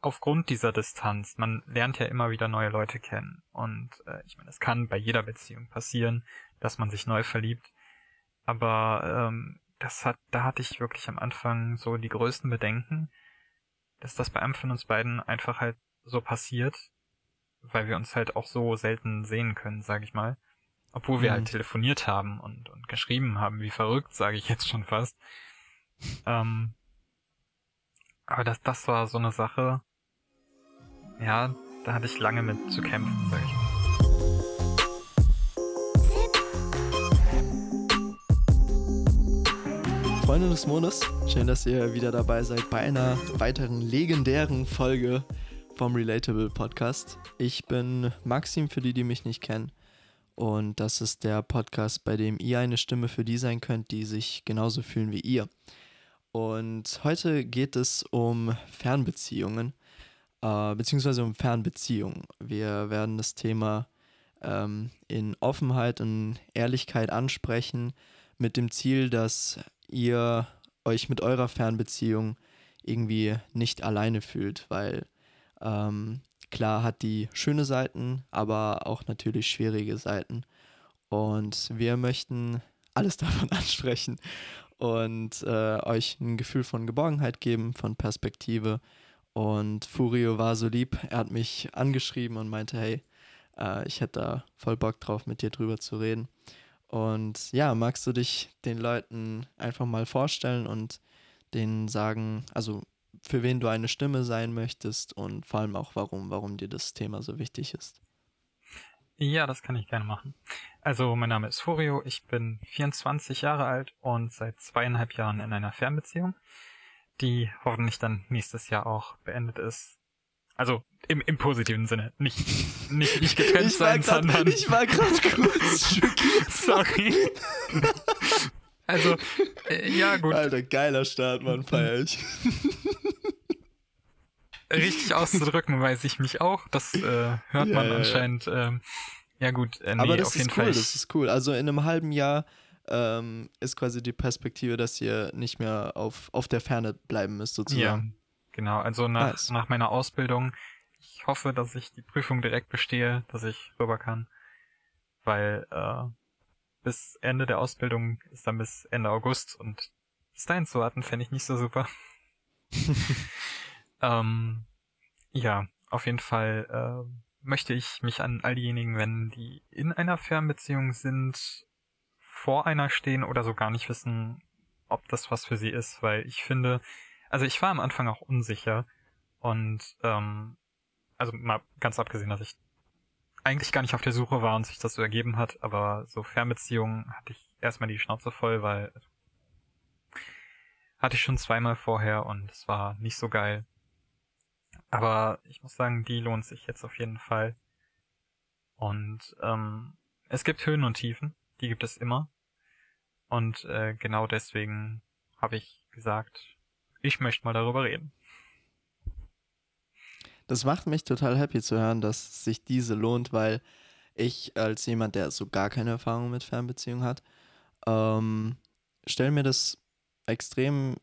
aufgrund dieser Distanz, man lernt ja immer wieder neue Leute kennen. Und äh, ich meine, es kann bei jeder Beziehung passieren, dass man sich neu verliebt. Aber ähm, das hat, da hatte ich wirklich am Anfang so die größten Bedenken, dass das bei einem von uns beiden einfach halt so passiert, weil wir uns halt auch so selten sehen können, sage ich mal. Obwohl wir halt mhm. halt telefoniert haben und, und geschrieben haben, wie verrückt, sage ich jetzt schon fast. Ähm, aber das, das war so eine Sache, ja, da hatte ich lange mit zu kämpfen, sag ich mal. Freunde des Mondes, schön, dass ihr wieder dabei seid bei einer weiteren legendären Folge vom Relatable Podcast. Ich bin Maxim, für die, die mich nicht kennen. Und das ist der Podcast, bei dem ihr eine Stimme für die sein könnt, die sich genauso fühlen wie ihr. Und heute geht es um Fernbeziehungen, äh, beziehungsweise um Fernbeziehungen. Wir werden das Thema ähm, in Offenheit und Ehrlichkeit ansprechen, mit dem Ziel, dass ihr euch mit eurer Fernbeziehung irgendwie nicht alleine fühlt, weil ähm, klar hat die schöne Seiten, aber auch natürlich schwierige Seiten. Und wir möchten alles davon ansprechen und äh, euch ein Gefühl von Geborgenheit geben, von Perspektive. Und Furio war so lieb, er hat mich angeschrieben und meinte, hey, äh, ich hätte da voll Bock drauf, mit dir drüber zu reden. Und ja, magst du dich den Leuten einfach mal vorstellen und denen sagen, also für wen du eine Stimme sein möchtest und vor allem auch warum, warum dir das Thema so wichtig ist? Ja, das kann ich gerne machen. Also, mein Name ist Furio, ich bin 24 Jahre alt und seit zweieinhalb Jahren in einer Fernbeziehung, die hoffentlich dann nächstes Jahr auch beendet ist. Also im, im positiven Sinne, nicht, nicht, nicht getrennt sein, grad, sondern. Ich war gerade kurz schockiert. Sorry. also, äh, ja, gut. Alter, geiler Start, Mann, feier ich. Richtig auszudrücken weiß ich mich auch. Das äh, hört ja, man ja, anscheinend. Ja. Ähm, ja gut, äh, nee, Aber das auf jeden ist cool, Fall. Das ist cool. Also in einem halben Jahr ähm, ist quasi die Perspektive, dass ihr nicht mehr auf, auf der Ferne bleiben müsst, sozusagen. Ja, genau. Also nach, nice. nach meiner Ausbildung, ich hoffe, dass ich die Prüfung direkt bestehe, dass ich rüber kann. Weil äh, bis Ende der Ausbildung ist dann bis Ende August und bis dahin zu warten, fände ich nicht so super. ähm, ja, auf jeden Fall äh, möchte ich mich an all diejenigen wenden, die in einer Fernbeziehung sind, vor einer stehen oder so gar nicht wissen, ob das was für sie ist, weil ich finde, also ich war am Anfang auch unsicher und ähm, also mal ganz abgesehen, dass ich eigentlich gar nicht auf der Suche war und sich das so ergeben hat, aber so Fernbeziehungen hatte ich erstmal die Schnauze voll, weil hatte ich schon zweimal vorher und es war nicht so geil. Aber ich muss sagen, die lohnt sich jetzt auf jeden Fall. Und ähm, es gibt Höhen und Tiefen, die gibt es immer. Und äh, genau deswegen habe ich gesagt, ich möchte mal darüber reden. Das macht mich total happy zu hören, dass sich diese lohnt, weil ich als jemand, der so gar keine Erfahrung mit Fernbeziehungen hat, ähm, stelle mir das extrem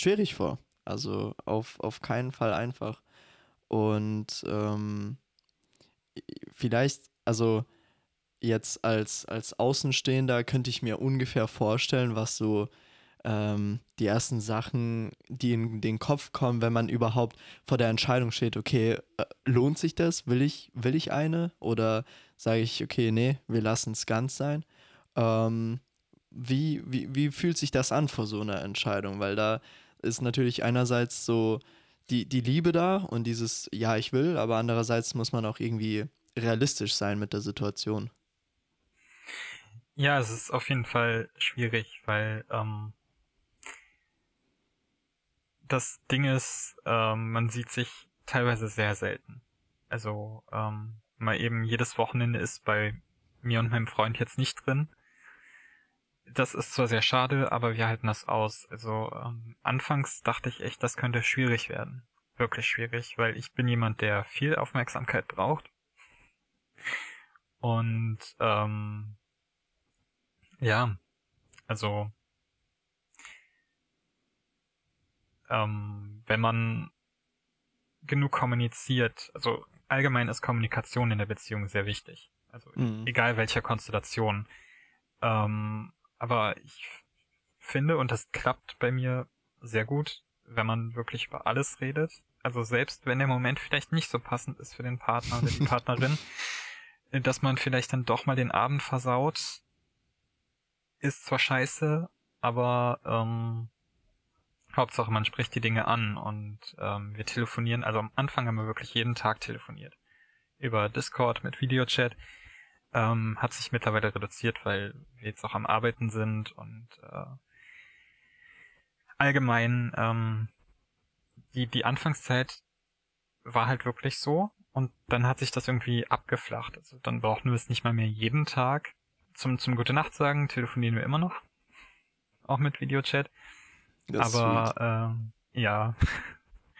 schwierig vor. Also auf, auf keinen Fall einfach. Und ähm, vielleicht, also jetzt als, als Außenstehender könnte ich mir ungefähr vorstellen, was so ähm, die ersten Sachen, die in den Kopf kommen, wenn man überhaupt vor der Entscheidung steht, okay, äh, lohnt sich das? Will ich, will ich eine? Oder sage ich, okay, nee, wir lassen es ganz sein? Ähm, wie, wie, wie fühlt sich das an vor so einer Entscheidung? Weil da ist natürlich einerseits so die, die Liebe da und dieses Ja, ich will, aber andererseits muss man auch irgendwie realistisch sein mit der Situation. Ja, es ist auf jeden Fall schwierig, weil ähm, das Ding ist, ähm, man sieht sich teilweise sehr selten. Also ähm, mal eben jedes Wochenende ist bei mir und meinem Freund jetzt nicht drin das ist zwar sehr schade, aber wir halten das aus. Also ähm, anfangs dachte ich echt, das könnte schwierig werden. Wirklich schwierig, weil ich bin jemand, der viel Aufmerksamkeit braucht. Und ähm, ja, also ähm, wenn man genug kommuniziert. Also allgemein ist Kommunikation in der Beziehung sehr wichtig. Also mhm. egal welcher Konstellation. Ähm, aber ich finde, und das klappt bei mir sehr gut, wenn man wirklich über alles redet. Also selbst wenn der Moment vielleicht nicht so passend ist für den Partner oder die Partnerin, dass man vielleicht dann doch mal den Abend versaut, ist zwar scheiße, aber ähm, Hauptsache man spricht die Dinge an und ähm, wir telefonieren. Also am Anfang haben wir wirklich jeden Tag telefoniert. Über Discord mit Videochat. Ähm, hat sich mittlerweile reduziert, weil wir jetzt auch am Arbeiten sind und äh, allgemein ähm, die, die Anfangszeit war halt wirklich so und dann hat sich das irgendwie abgeflacht. Also dann brauchten wir es nicht mal mehr jeden Tag. Zum, zum Gute Nacht sagen telefonieren wir immer noch. Auch mit Videochat. Aber äh, ja.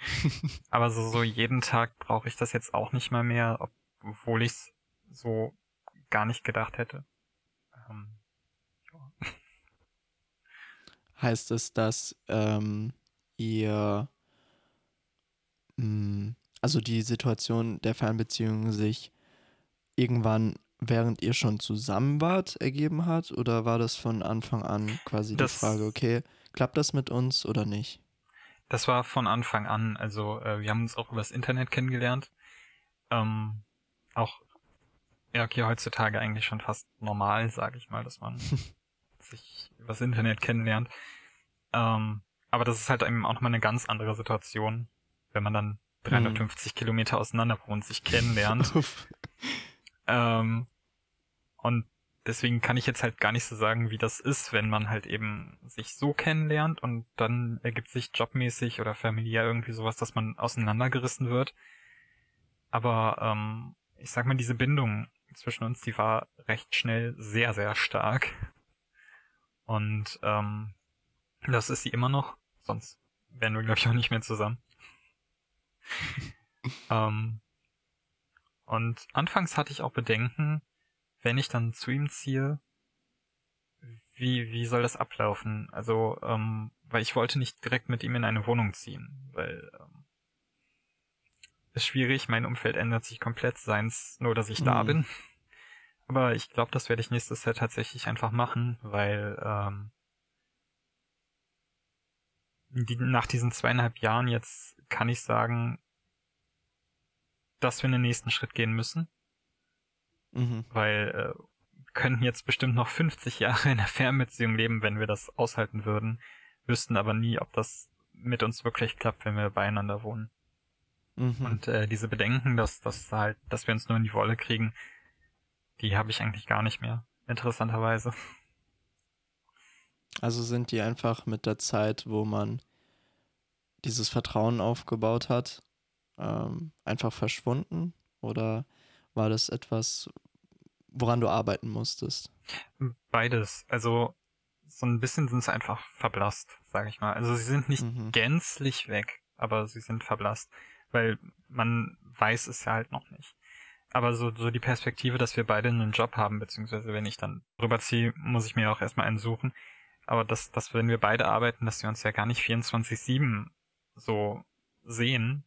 Aber so, so jeden Tag brauche ich das jetzt auch nicht mal mehr, obwohl ich es so gar nicht gedacht hätte. Ähm, ja. Heißt es, dass ähm, ihr mh, hm, also die Situation der Fernbeziehung sich irgendwann, während ihr schon zusammen wart, ergeben hat? Oder war das von Anfang an quasi das, die Frage, okay, klappt das mit uns oder nicht? Das war von Anfang an. Also äh, wir haben uns auch übers Internet kennengelernt. Ähm, auch ja, okay, heutzutage eigentlich schon fast normal, sage ich mal, dass man sich übers Internet kennenlernt. Ähm, aber das ist halt eben auch nochmal eine ganz andere Situation, wenn man dann 350 hm. Kilometer auseinander wohnt, sich kennenlernt. ähm, und deswegen kann ich jetzt halt gar nicht so sagen, wie das ist, wenn man halt eben sich so kennenlernt und dann ergibt sich jobmäßig oder familiär irgendwie sowas, dass man auseinandergerissen wird. Aber ähm, ich sag mal, diese Bindung zwischen uns, die war recht schnell sehr, sehr stark. Und ähm, das ist sie immer noch, sonst wären wir, glaube ich, auch nicht mehr zusammen. ähm, und anfangs hatte ich auch Bedenken, wenn ich dann zu ihm ziehe, wie, wie soll das ablaufen? Also, ähm, weil ich wollte nicht direkt mit ihm in eine Wohnung ziehen, weil ähm, ist schwierig, mein Umfeld ändert sich komplett, seins nur, dass ich mhm. da bin. Aber ich glaube, das werde ich nächstes Jahr tatsächlich einfach machen, weil ähm, die, nach diesen zweieinhalb Jahren jetzt kann ich sagen, dass wir den nächsten Schritt gehen müssen. Mhm. Weil äh, könnten jetzt bestimmt noch 50 Jahre in der Fernbeziehung leben, wenn wir das aushalten würden, wüssten aber nie, ob das mit uns wirklich klappt, wenn wir beieinander wohnen. Mhm. Und äh, diese Bedenken, dass, dass halt, dass wir uns nur in die Wolle kriegen, die habe ich eigentlich gar nicht mehr, interessanterweise. Also sind die einfach mit der Zeit, wo man dieses Vertrauen aufgebaut hat, ähm, einfach verschwunden? Oder war das etwas, woran du arbeiten musstest? Beides. Also so ein bisschen sind sie einfach verblasst, sage ich mal. Also sie sind nicht mhm. gänzlich weg, aber sie sind verblasst, weil man weiß es ja halt noch nicht aber so, so die Perspektive, dass wir beide einen Job haben, beziehungsweise wenn ich dann rüberziehe, muss ich mir auch erstmal einen suchen. Aber dass, dass wenn wir beide arbeiten, dass wir uns ja gar nicht 24-7 so sehen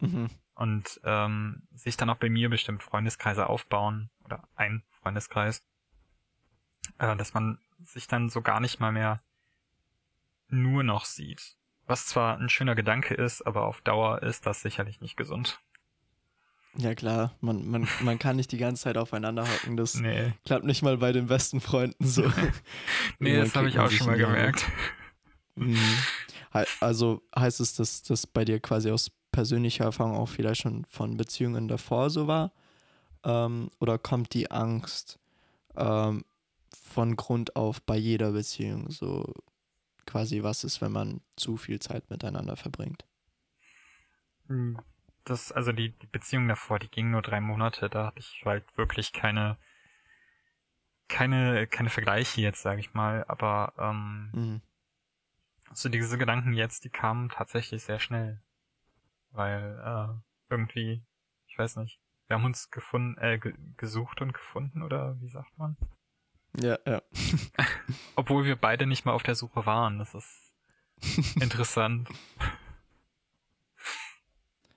mhm. Und ähm, sich dann auch bei mir bestimmt Freundeskreise aufbauen oder ein Freundeskreis, äh, dass man sich dann so gar nicht mal mehr nur noch sieht. Was zwar ein schöner Gedanke ist, aber auf Dauer ist das sicherlich nicht gesund. Ja klar, man, man, man kann nicht die ganze Zeit aufeinander hocken. Das nee. klappt nicht mal bei den besten Freunden so. nee, das habe ich auch schon mal gemerkt. Mhm. Also heißt es, dass das bei dir quasi aus persönlicher Erfahrung auch vielleicht schon von Beziehungen davor so war? Ähm, oder kommt die Angst ähm, von Grund auf bei jeder Beziehung so quasi, was ist, wenn man zu viel Zeit miteinander verbringt? Mhm das, also die, die Beziehung davor, die ging nur drei Monate, da hatte ich halt wirklich keine, keine, keine Vergleiche jetzt, sage ich mal, aber ähm, mhm. so diese Gedanken jetzt, die kamen tatsächlich sehr schnell, weil äh, irgendwie, ich weiß nicht, wir haben uns gefunden, äh, gesucht und gefunden oder wie sagt man? Ja, ja. Obwohl wir beide nicht mal auf der Suche waren, das ist interessant.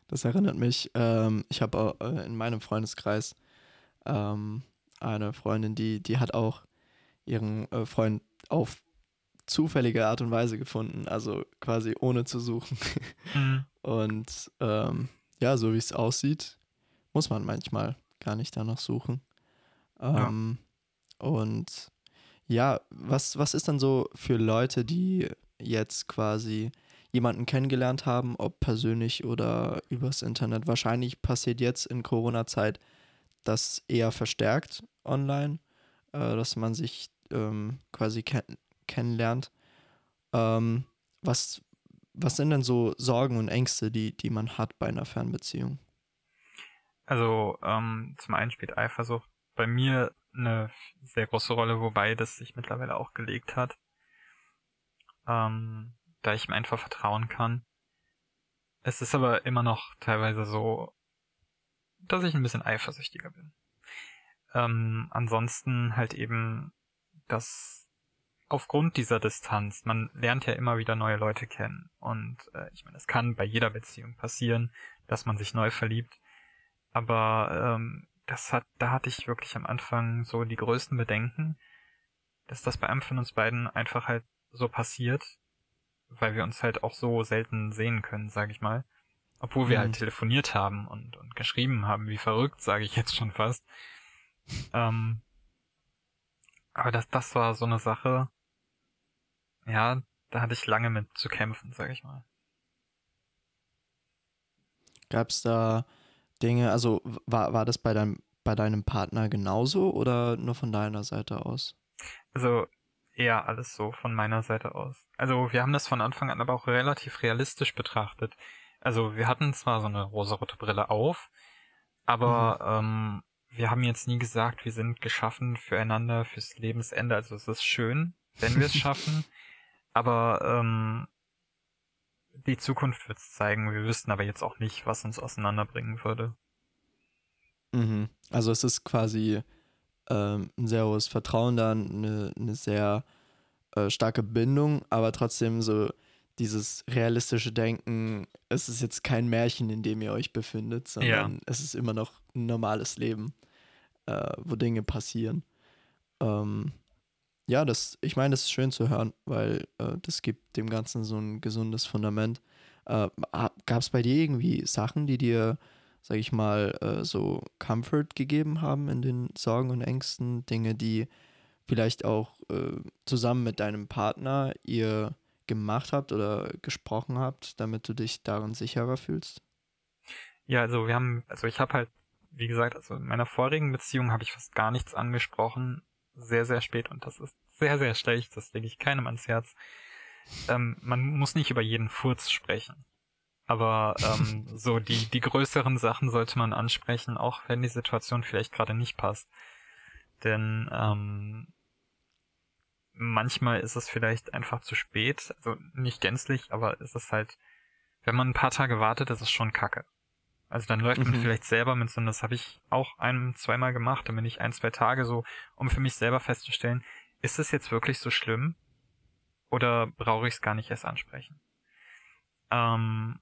Das erinnert mich, ähm, ich habe äh, in meinem Freundeskreis ähm, eine Freundin, die, die hat auch ihren äh, Freund auf zufällige Art und Weise gefunden, also quasi ohne zu suchen. Mhm. Und ähm, ja, so wie es aussieht, muss man manchmal gar nicht danach suchen. Ähm, ja. Und ja, was, was ist dann so für Leute, die jetzt quasi jemanden kennengelernt haben, ob persönlich oder übers Internet? Wahrscheinlich passiert jetzt in Corona-Zeit das eher verstärkt online, äh, dass man sich ähm, quasi ken kennenlernt. Ähm, was, was sind denn so Sorgen und Ängste, die, die man hat bei einer Fernbeziehung? Also ähm, zum einen spielt Eifersucht bei mir eine sehr große Rolle, wobei das sich mittlerweile auch gelegt hat, ähm, da ich ihm einfach vertrauen kann. Es ist aber immer noch teilweise so, dass ich ein bisschen eifersüchtiger bin. Ähm, ansonsten halt eben, dass aufgrund dieser Distanz, man lernt ja immer wieder neue Leute kennen. Und äh, ich meine, es kann bei jeder Beziehung passieren, dass man sich neu verliebt. Aber ähm, das hat, da hatte ich wirklich am Anfang so die größten Bedenken, dass das bei einem von uns beiden einfach halt so passiert, weil wir uns halt auch so selten sehen können, sag ich mal. Obwohl wir halt mhm. halt telefoniert haben und, und geschrieben haben, wie verrückt, sage ich jetzt schon fast. Ähm, aber das, das war so eine Sache, ja, da hatte ich lange mit zu kämpfen, sag ich mal. Gab es da Dinge, also war, war das bei deinem, bei deinem Partner genauso oder nur von deiner Seite aus? Also eher alles so von meiner Seite aus. Also wir haben das von Anfang an aber auch relativ realistisch betrachtet. Also wir hatten zwar so eine rosarote Brille auf, aber mhm. ähm, wir haben jetzt nie gesagt, wir sind geschaffen füreinander fürs Lebensende. Also es ist schön, wenn wir es schaffen, aber ähm, die Zukunft wird es zeigen. Wir wüssten aber jetzt auch nicht, was uns auseinanderbringen würde. Mhm. Also es ist quasi ähm, ein sehr hohes Vertrauen da, eine, eine sehr äh, starke Bindung, aber trotzdem so dieses realistische Denken, es ist jetzt kein Märchen, in dem ihr euch befindet, sondern ja. es ist immer noch ein normales Leben, äh, wo Dinge passieren. Ähm, ja, das, ich meine, das ist schön zu hören, weil äh, das gibt dem Ganzen so ein gesundes Fundament. Äh, Gab es bei dir irgendwie Sachen, die dir, sag ich mal, äh, so Comfort gegeben haben in den Sorgen und Ängsten? Dinge, die vielleicht auch äh, zusammen mit deinem Partner ihr gemacht habt oder gesprochen habt, damit du dich darin sicherer fühlst? Ja, also wir haben, also ich habe halt, wie gesagt, also in meiner vorigen Beziehung habe ich fast gar nichts angesprochen, sehr, sehr spät und das ist sehr, sehr schlecht, das lege ich keinem ans Herz. Ähm, man muss nicht über jeden Furz sprechen. Aber ähm, so die, die größeren Sachen sollte man ansprechen, auch wenn die Situation vielleicht gerade nicht passt. Denn ähm, manchmal ist es vielleicht einfach zu spät, also nicht gänzlich, aber ist es halt, wenn man ein paar Tage wartet, ist es schon kacke. Also dann läuft mhm. man vielleicht selber mit so, und das habe ich auch ein, zweimal gemacht, dann bin ich ein, zwei Tage so, um für mich selber festzustellen, ist es jetzt wirklich so schlimm? Oder brauche ich es gar nicht erst ansprechen? Ähm,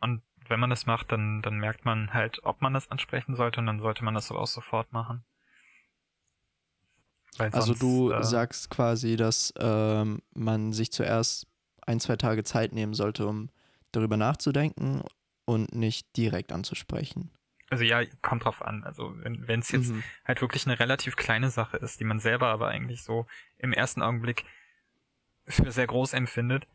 und wenn man das macht, dann, dann merkt man halt, ob man das ansprechen sollte und dann sollte man das auch sofort machen. Weil also du äh, sagst quasi, dass ähm, man sich zuerst ein, zwei Tage Zeit nehmen sollte, um darüber nachzudenken und nicht direkt anzusprechen. Also ja, kommt drauf an. Also wenn es jetzt mhm. halt wirklich eine relativ kleine Sache ist, die man selber aber eigentlich so im ersten Augenblick für sehr groß empfindet,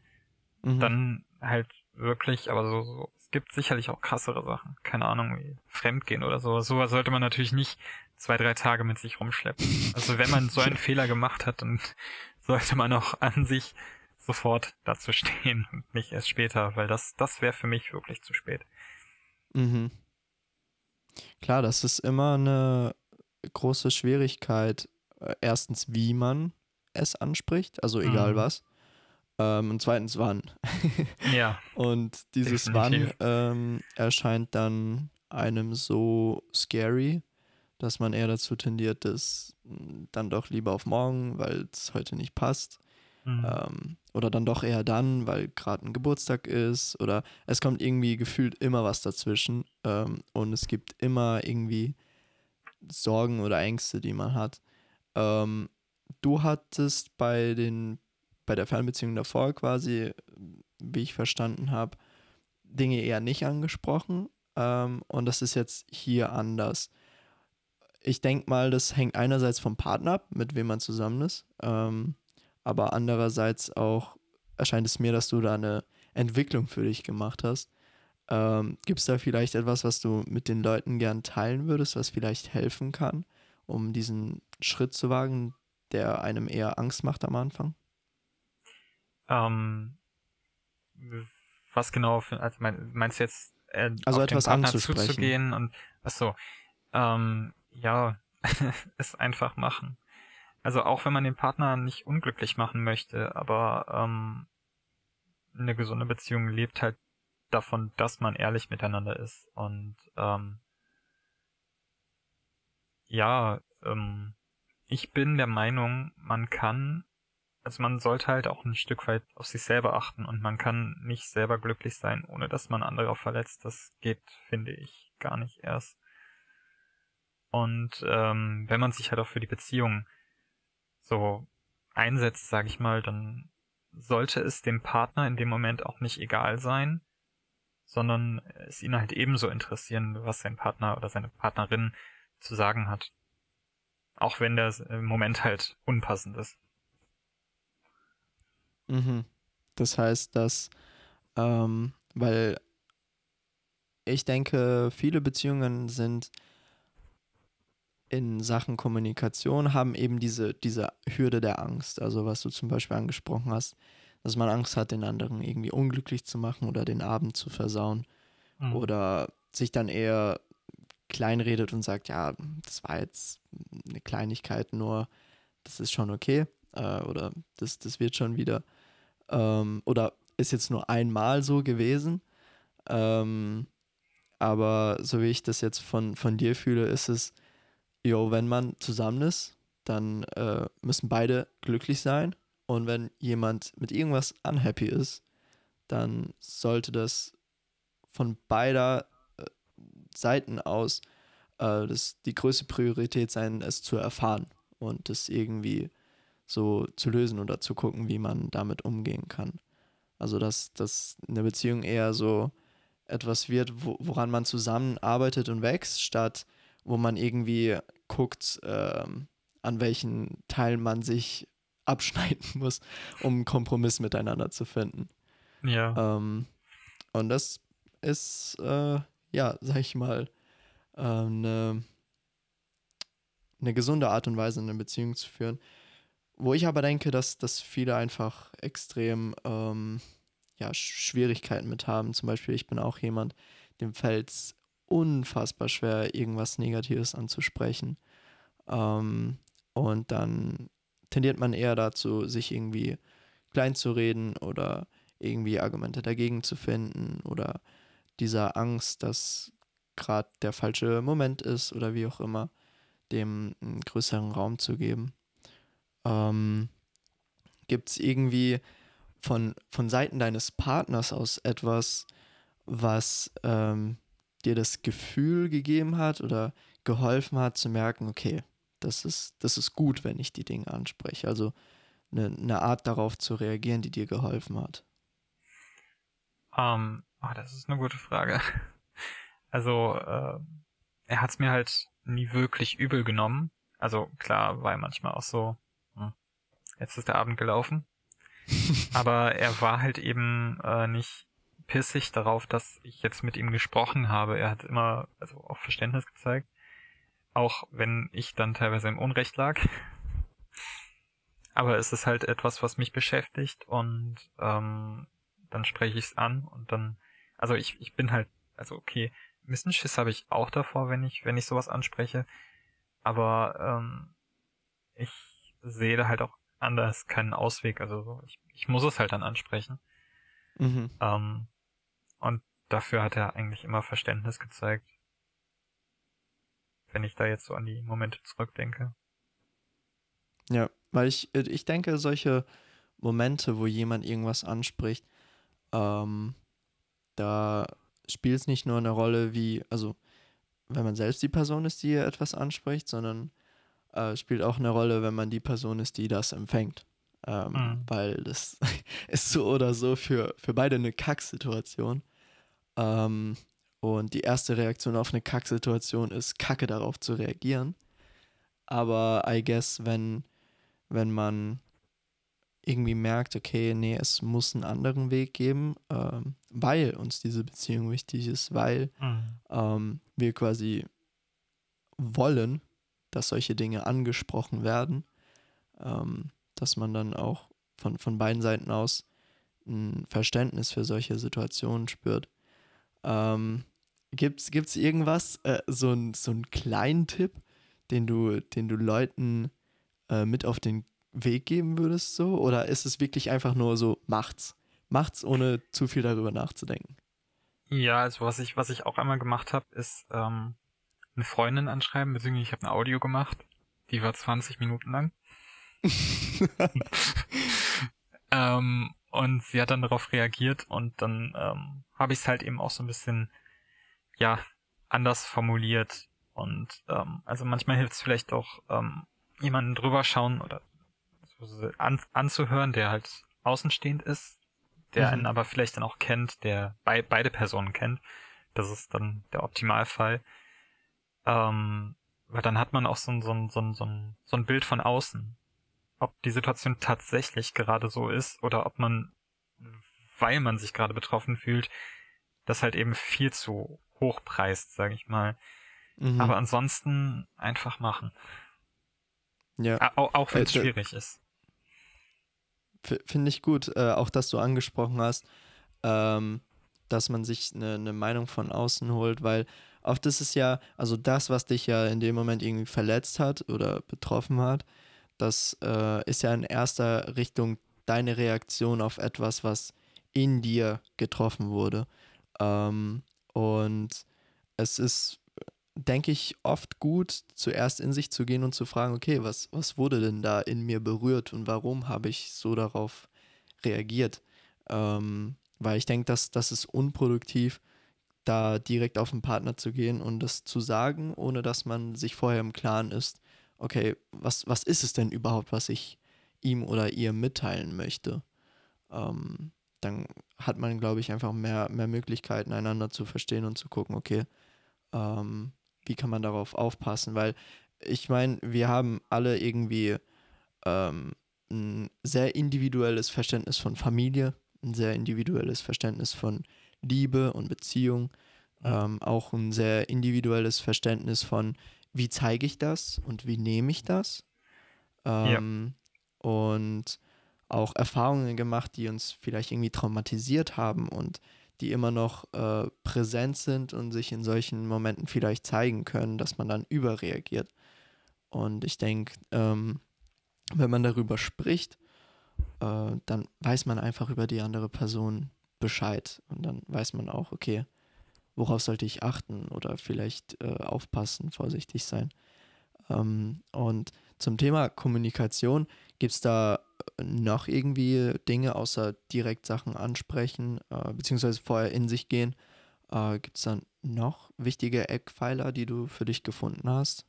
mhm. dann halt wirklich, aber so, so, es gibt sicherlich auch krassere Sachen. Keine Ahnung, wie Fremdgehen oder so. Sowas sollte man natürlich nicht zwei, drei Tage mit sich rumschleppen. Also wenn man so einen Fehler gemacht hat, dann sollte man auch an sich sofort dazu stehen und nicht erst später, weil das, das wäre für mich wirklich zu spät. Mhm. Klar, das ist immer eine große Schwierigkeit. Äh, erstens, wie man es anspricht, also egal mhm. was. Ähm, und zweitens, wann. ja. Und dieses definitiv. Wann ähm, erscheint dann einem so scary, dass man eher dazu tendiert, das dann doch lieber auf morgen, weil es heute nicht passt. Mhm. Ähm, oder dann doch eher dann, weil gerade ein Geburtstag ist oder es kommt irgendwie gefühlt immer was dazwischen ähm, und es gibt immer irgendwie Sorgen oder Ängste, die man hat. Ähm, du hattest bei den bei der Fernbeziehung davor quasi, wie ich verstanden habe, Dinge eher nicht angesprochen ähm, und das ist jetzt hier anders. Ich denke mal, das hängt einerseits vom Partner ab, mit wem man zusammen ist, ähm, aber andererseits auch erscheint es mir, dass du da eine Entwicklung für dich gemacht hast. Ähm, Gibt es da vielleicht etwas, was du mit den Leuten gern teilen würdest, was vielleicht helfen kann, um diesen Schritt zu wagen, der einem eher Angst macht am Anfang? Ähm, was genau, für, also meinst du jetzt, äh, also auf etwas den Partner zuzugehen und achso, ähm, ja, es einfach machen. Also auch wenn man den Partner nicht unglücklich machen möchte, aber ähm, eine gesunde Beziehung lebt halt davon, dass man ehrlich miteinander ist und ähm, ja, ähm, ich bin der Meinung, man kann, also man sollte halt auch ein Stück weit auf sich selber achten und man kann nicht selber glücklich sein, ohne dass man andere verletzt. Das geht, finde ich, gar nicht erst. Und ähm, wenn man sich halt auch für die Beziehung so einsetzt, sag ich mal, dann sollte es dem Partner in dem Moment auch nicht egal sein, sondern es ihn halt ebenso interessieren, was sein Partner oder seine Partnerin zu sagen hat. Auch wenn der Moment halt unpassend ist. Mhm. Das heißt, dass, ähm, weil ich denke, viele Beziehungen sind in Sachen Kommunikation haben eben diese, diese Hürde der Angst. Also was du zum Beispiel angesprochen hast, dass man Angst hat, den anderen irgendwie unglücklich zu machen oder den Abend zu versauen. Mhm. Oder sich dann eher kleinredet und sagt, ja, das war jetzt eine Kleinigkeit, nur das ist schon okay. Äh, oder das, das wird schon wieder. Ähm, oder ist jetzt nur einmal so gewesen. Ähm, aber so wie ich das jetzt von, von dir fühle, ist es, jo, wenn man zusammen ist, dann äh, müssen beide glücklich sein. Und wenn jemand mit irgendwas unhappy ist, dann sollte das von beider äh, Seiten aus äh, das die größte Priorität sein, es zu erfahren und das irgendwie so zu lösen oder zu gucken, wie man damit umgehen kann. Also dass, dass eine Beziehung eher so etwas wird, wo, woran man zusammenarbeitet und wächst, statt wo man irgendwie guckt, ähm, an welchen Teilen man sich abschneiden muss, um einen Kompromiss miteinander zu finden. Ja. Ähm, und das ist, äh, ja, sag ich mal, äh, eine, eine gesunde Art und Weise, eine Beziehung zu führen. Wo ich aber denke, dass, dass viele einfach extrem ähm, ja, Schwierigkeiten mit haben. Zum Beispiel, ich bin auch jemand, dem fällt es unfassbar schwer, irgendwas Negatives anzusprechen. Ähm, und dann tendiert man eher dazu, sich irgendwie klein zu reden oder irgendwie Argumente dagegen zu finden oder dieser Angst, dass gerade der falsche Moment ist oder wie auch immer, dem einen größeren Raum zu geben. Ähm, Gibt es irgendwie von, von Seiten deines Partners aus etwas, was ähm, dir das Gefühl gegeben hat oder geholfen hat zu merken, okay, das ist, das ist gut, wenn ich die Dinge anspreche. Also eine, eine Art darauf zu reagieren, die dir geholfen hat. Ähm, oh, das ist eine gute Frage. Also, äh, er hat es mir halt nie wirklich übel genommen. Also klar, war er manchmal auch so, hm, jetzt ist der Abend gelaufen. Aber er war halt eben äh, nicht pissig darauf, dass ich jetzt mit ihm gesprochen habe. Er hat immer also auch Verständnis gezeigt. Auch wenn ich dann teilweise im Unrecht lag. Aber es ist halt etwas, was mich beschäftigt und ähm, dann spreche ich es an und dann, also ich, ich bin halt, also okay, ein bisschen Schiss habe ich auch davor, wenn ich, wenn ich sowas anspreche. Aber ähm, ich sehe da halt auch anders keinen Ausweg. Also ich, ich muss es halt dann ansprechen. Mhm. Ähm, und dafür hat er eigentlich immer Verständnis gezeigt wenn ich da jetzt so an die Momente zurückdenke. Ja, weil ich, ich denke, solche Momente, wo jemand irgendwas anspricht, ähm, da spielt es nicht nur eine Rolle, wie, also wenn man selbst die Person ist, die etwas anspricht, sondern äh, spielt auch eine Rolle, wenn man die Person ist, die das empfängt. Ähm, mhm. Weil das ist so oder so für, für beide eine Kacksituation. Ähm, und die erste Reaktion auf eine Kacksituation ist, kacke darauf zu reagieren. Aber I guess, wenn, wenn man irgendwie merkt, okay, nee, es muss einen anderen Weg geben, ähm, weil uns diese Beziehung wichtig ist, weil mhm. ähm, wir quasi wollen, dass solche Dinge angesprochen werden, ähm, dass man dann auch von, von beiden Seiten aus ein Verständnis für solche Situationen spürt. Ähm, Gibt es irgendwas, äh, so, ein, so einen kleinen Tipp, den du, den du Leuten äh, mit auf den Weg geben würdest, so? Oder ist es wirklich einfach nur so, macht's? Macht's, ohne zu viel darüber nachzudenken? Ja, also was ich, was ich auch einmal gemacht habe, ist ähm, eine Freundin anschreiben, beziehungsweise ich habe ein Audio gemacht. Die war 20 Minuten lang. ähm, und sie hat dann darauf reagiert und dann ähm, habe ich es halt eben auch so ein bisschen, ja, anders formuliert. Und ähm, also manchmal hilft es vielleicht auch, ähm, jemanden drüber schauen oder an, anzuhören, der halt außenstehend ist, der mhm. einen aber vielleicht dann auch kennt, der bei, beide Personen kennt. Das ist dann der Optimalfall. Ähm, weil dann hat man auch so so ein, so ein, so ein, so ein Bild von außen. Ob die Situation tatsächlich gerade so ist oder ob man, weil man sich gerade betroffen fühlt, das halt eben viel zu hoch preist, sag ich mal. Mhm. Aber ansonsten einfach machen. Ja. Auch, auch wenn es äh, schwierig ist. Finde ich gut, äh, auch dass du angesprochen hast, ähm, dass man sich eine, eine Meinung von außen holt, weil oft ist es ja, also das, was dich ja in dem Moment irgendwie verletzt hat oder betroffen hat, das äh, ist ja in erster Richtung deine Reaktion auf etwas, was in dir getroffen wurde. Ähm, und es ist denke ich, oft gut, zuerst in sich zu gehen und zu fragen, okay, was, was wurde denn da in mir berührt und warum habe ich so darauf reagiert? Ähm, weil ich denke, dass das ist unproduktiv, da direkt auf den Partner zu gehen und das zu sagen, ohne dass man sich vorher im Klaren ist, okay, was, was ist es denn überhaupt, was ich ihm oder ihr mitteilen möchte? Ähm, dann hat man, glaube ich, einfach mehr, mehr Möglichkeiten, einander zu verstehen und zu gucken, okay, ähm, wie kann man darauf aufpassen? Weil ich meine, wir haben alle irgendwie ähm, ein sehr individuelles Verständnis von Familie, ein sehr individuelles Verständnis von Liebe und Beziehung, ähm, auch ein sehr individuelles Verständnis von, wie zeige ich das und wie nehme ich das. Ähm, ja. Und auch Erfahrungen gemacht, die uns vielleicht irgendwie traumatisiert haben und die immer noch äh, präsent sind und sich in solchen Momenten vielleicht zeigen können, dass man dann überreagiert. Und ich denke, ähm, wenn man darüber spricht, äh, dann weiß man einfach über die andere Person Bescheid. Und dann weiß man auch, okay, worauf sollte ich achten oder vielleicht äh, aufpassen, vorsichtig sein. Ähm, und zum Thema Kommunikation gibt es da noch irgendwie Dinge außer direkt Sachen ansprechen, äh, beziehungsweise vorher in sich gehen? Äh, Gibt es dann noch wichtige Eckpfeiler, die du für dich gefunden hast?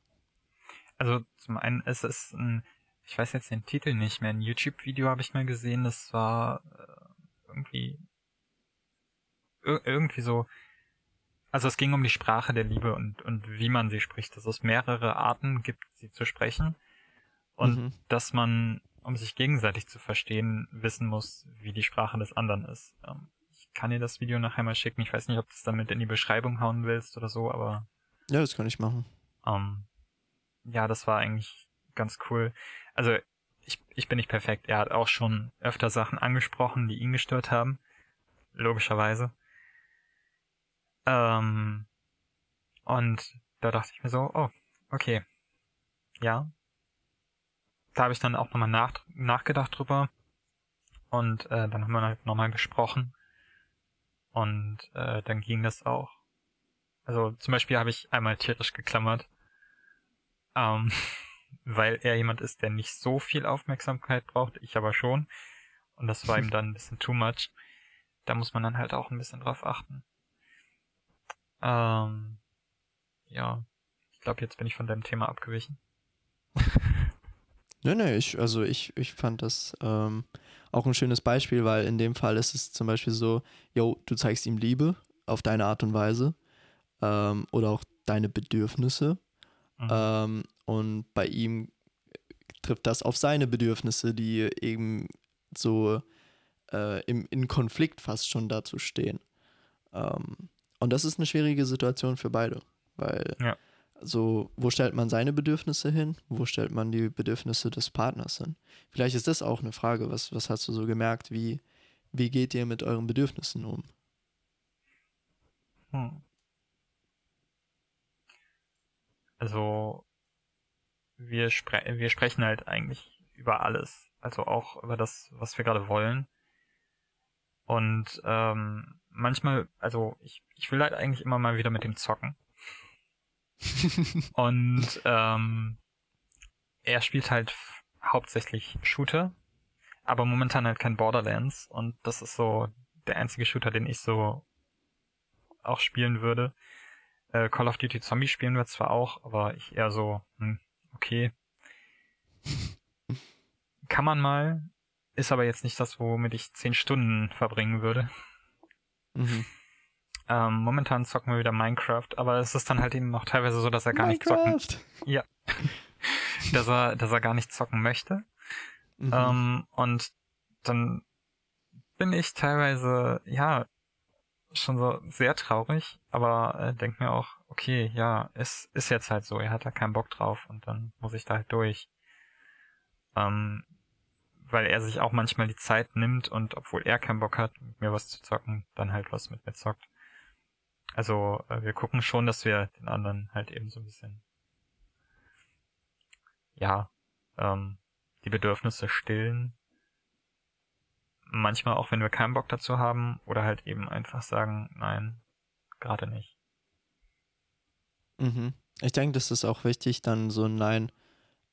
Also zum einen ist es ein, ich weiß jetzt den Titel nicht mehr, ein YouTube-Video habe ich mal gesehen, das war äh, irgendwie irgendwie so, also es ging um die Sprache der Liebe und, und wie man sie spricht, dass es mehrere Arten gibt, sie zu sprechen und mhm. dass man um sich gegenseitig zu verstehen, wissen muss, wie die Sprache des anderen ist. Ähm, ich kann dir das Video nachher mal schicken. Ich weiß nicht, ob du es damit in die Beschreibung hauen willst oder so, aber. Ja, das kann ich machen. Ähm, ja, das war eigentlich ganz cool. Also, ich, ich bin nicht perfekt. Er hat auch schon öfter Sachen angesprochen, die ihn gestört haben. Logischerweise. Ähm, und da dachte ich mir so, oh, okay. Ja, da habe ich dann auch nochmal nach, nachgedacht drüber. Und äh, dann haben wir halt nochmal gesprochen. Und äh, dann ging das auch. Also zum Beispiel habe ich einmal tierisch geklammert. Ähm, weil er jemand ist, der nicht so viel Aufmerksamkeit braucht, ich aber schon. Und das war ihm dann ein bisschen too much. Da muss man dann halt auch ein bisschen drauf achten. Ähm, ja, ich glaube, jetzt bin ich von deinem Thema abgewichen. nee, nee, ich, also ich, ich fand das ähm, auch ein schönes Beispiel, weil in dem Fall ist es zum Beispiel so, yo, du zeigst ihm Liebe auf deine Art und Weise ähm, oder auch deine Bedürfnisse. Mhm. Ähm, und bei ihm trifft das auf seine Bedürfnisse, die eben so äh, im, in Konflikt fast schon dazu stehen. Ähm, und das ist eine schwierige Situation für beide, weil ja. so, wo stellt man seine Bedürfnisse hin? Wo stellt man die Bedürfnisse des Partners hin? Vielleicht ist das auch eine Frage. Was, was hast du so gemerkt? Wie, wie geht ihr mit euren Bedürfnissen um? Hm. Also, wir, spre wir sprechen halt eigentlich über alles. Also auch über das, was wir gerade wollen. Und ähm, manchmal, also ich, ich will halt eigentlich immer mal wieder mit dem zocken. und ähm, er spielt halt hauptsächlich Shooter, aber momentan halt kein Borderlands und das ist so der einzige Shooter, den ich so auch spielen würde. Äh, Call of Duty Zombie spielen wir zwar auch, aber ich eher so, hm, okay. Kann man mal, ist aber jetzt nicht das, womit ich zehn Stunden verbringen würde. Mhm. Ähm, momentan zocken wir wieder Minecraft, aber es ist dann halt eben auch teilweise so, dass er gar Minecraft. nicht zocken. Ja. dass er, dass er gar nicht zocken möchte. Mhm. Ähm, und dann bin ich teilweise, ja, schon so sehr traurig, aber äh, denk mir auch, okay, ja, es ist jetzt halt so, er hat da keinen Bock drauf und dann muss ich da halt durch. Ähm, weil er sich auch manchmal die Zeit nimmt und obwohl er keinen Bock hat, mir was zu zocken, dann halt was mit mir zockt. Also äh, wir gucken schon, dass wir den anderen halt eben so ein bisschen, ja, ähm, die Bedürfnisse stillen. Manchmal auch, wenn wir keinen Bock dazu haben oder halt eben einfach sagen, nein, gerade nicht. Mhm. Ich denke, das ist auch wichtig, dann so ein Nein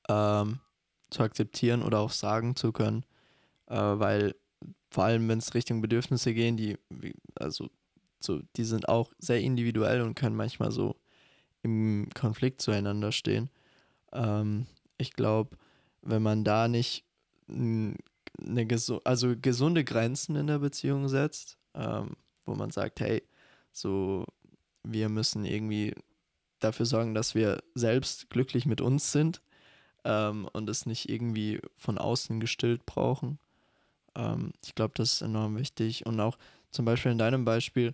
ähm, zu akzeptieren oder auch sagen zu können, äh, weil vor allem, wenn es Richtung Bedürfnisse gehen, die, also so, die sind auch sehr individuell und können manchmal so im Konflikt zueinander stehen. Ähm, ich glaube, wenn man da nicht eine gesu also gesunde Grenzen in der Beziehung setzt, ähm, wo man sagt, hey, so wir müssen irgendwie dafür sorgen, dass wir selbst glücklich mit uns sind ähm, und es nicht irgendwie von außen gestillt brauchen. Ähm, ich glaube, das ist enorm wichtig. Und auch zum Beispiel in deinem Beispiel,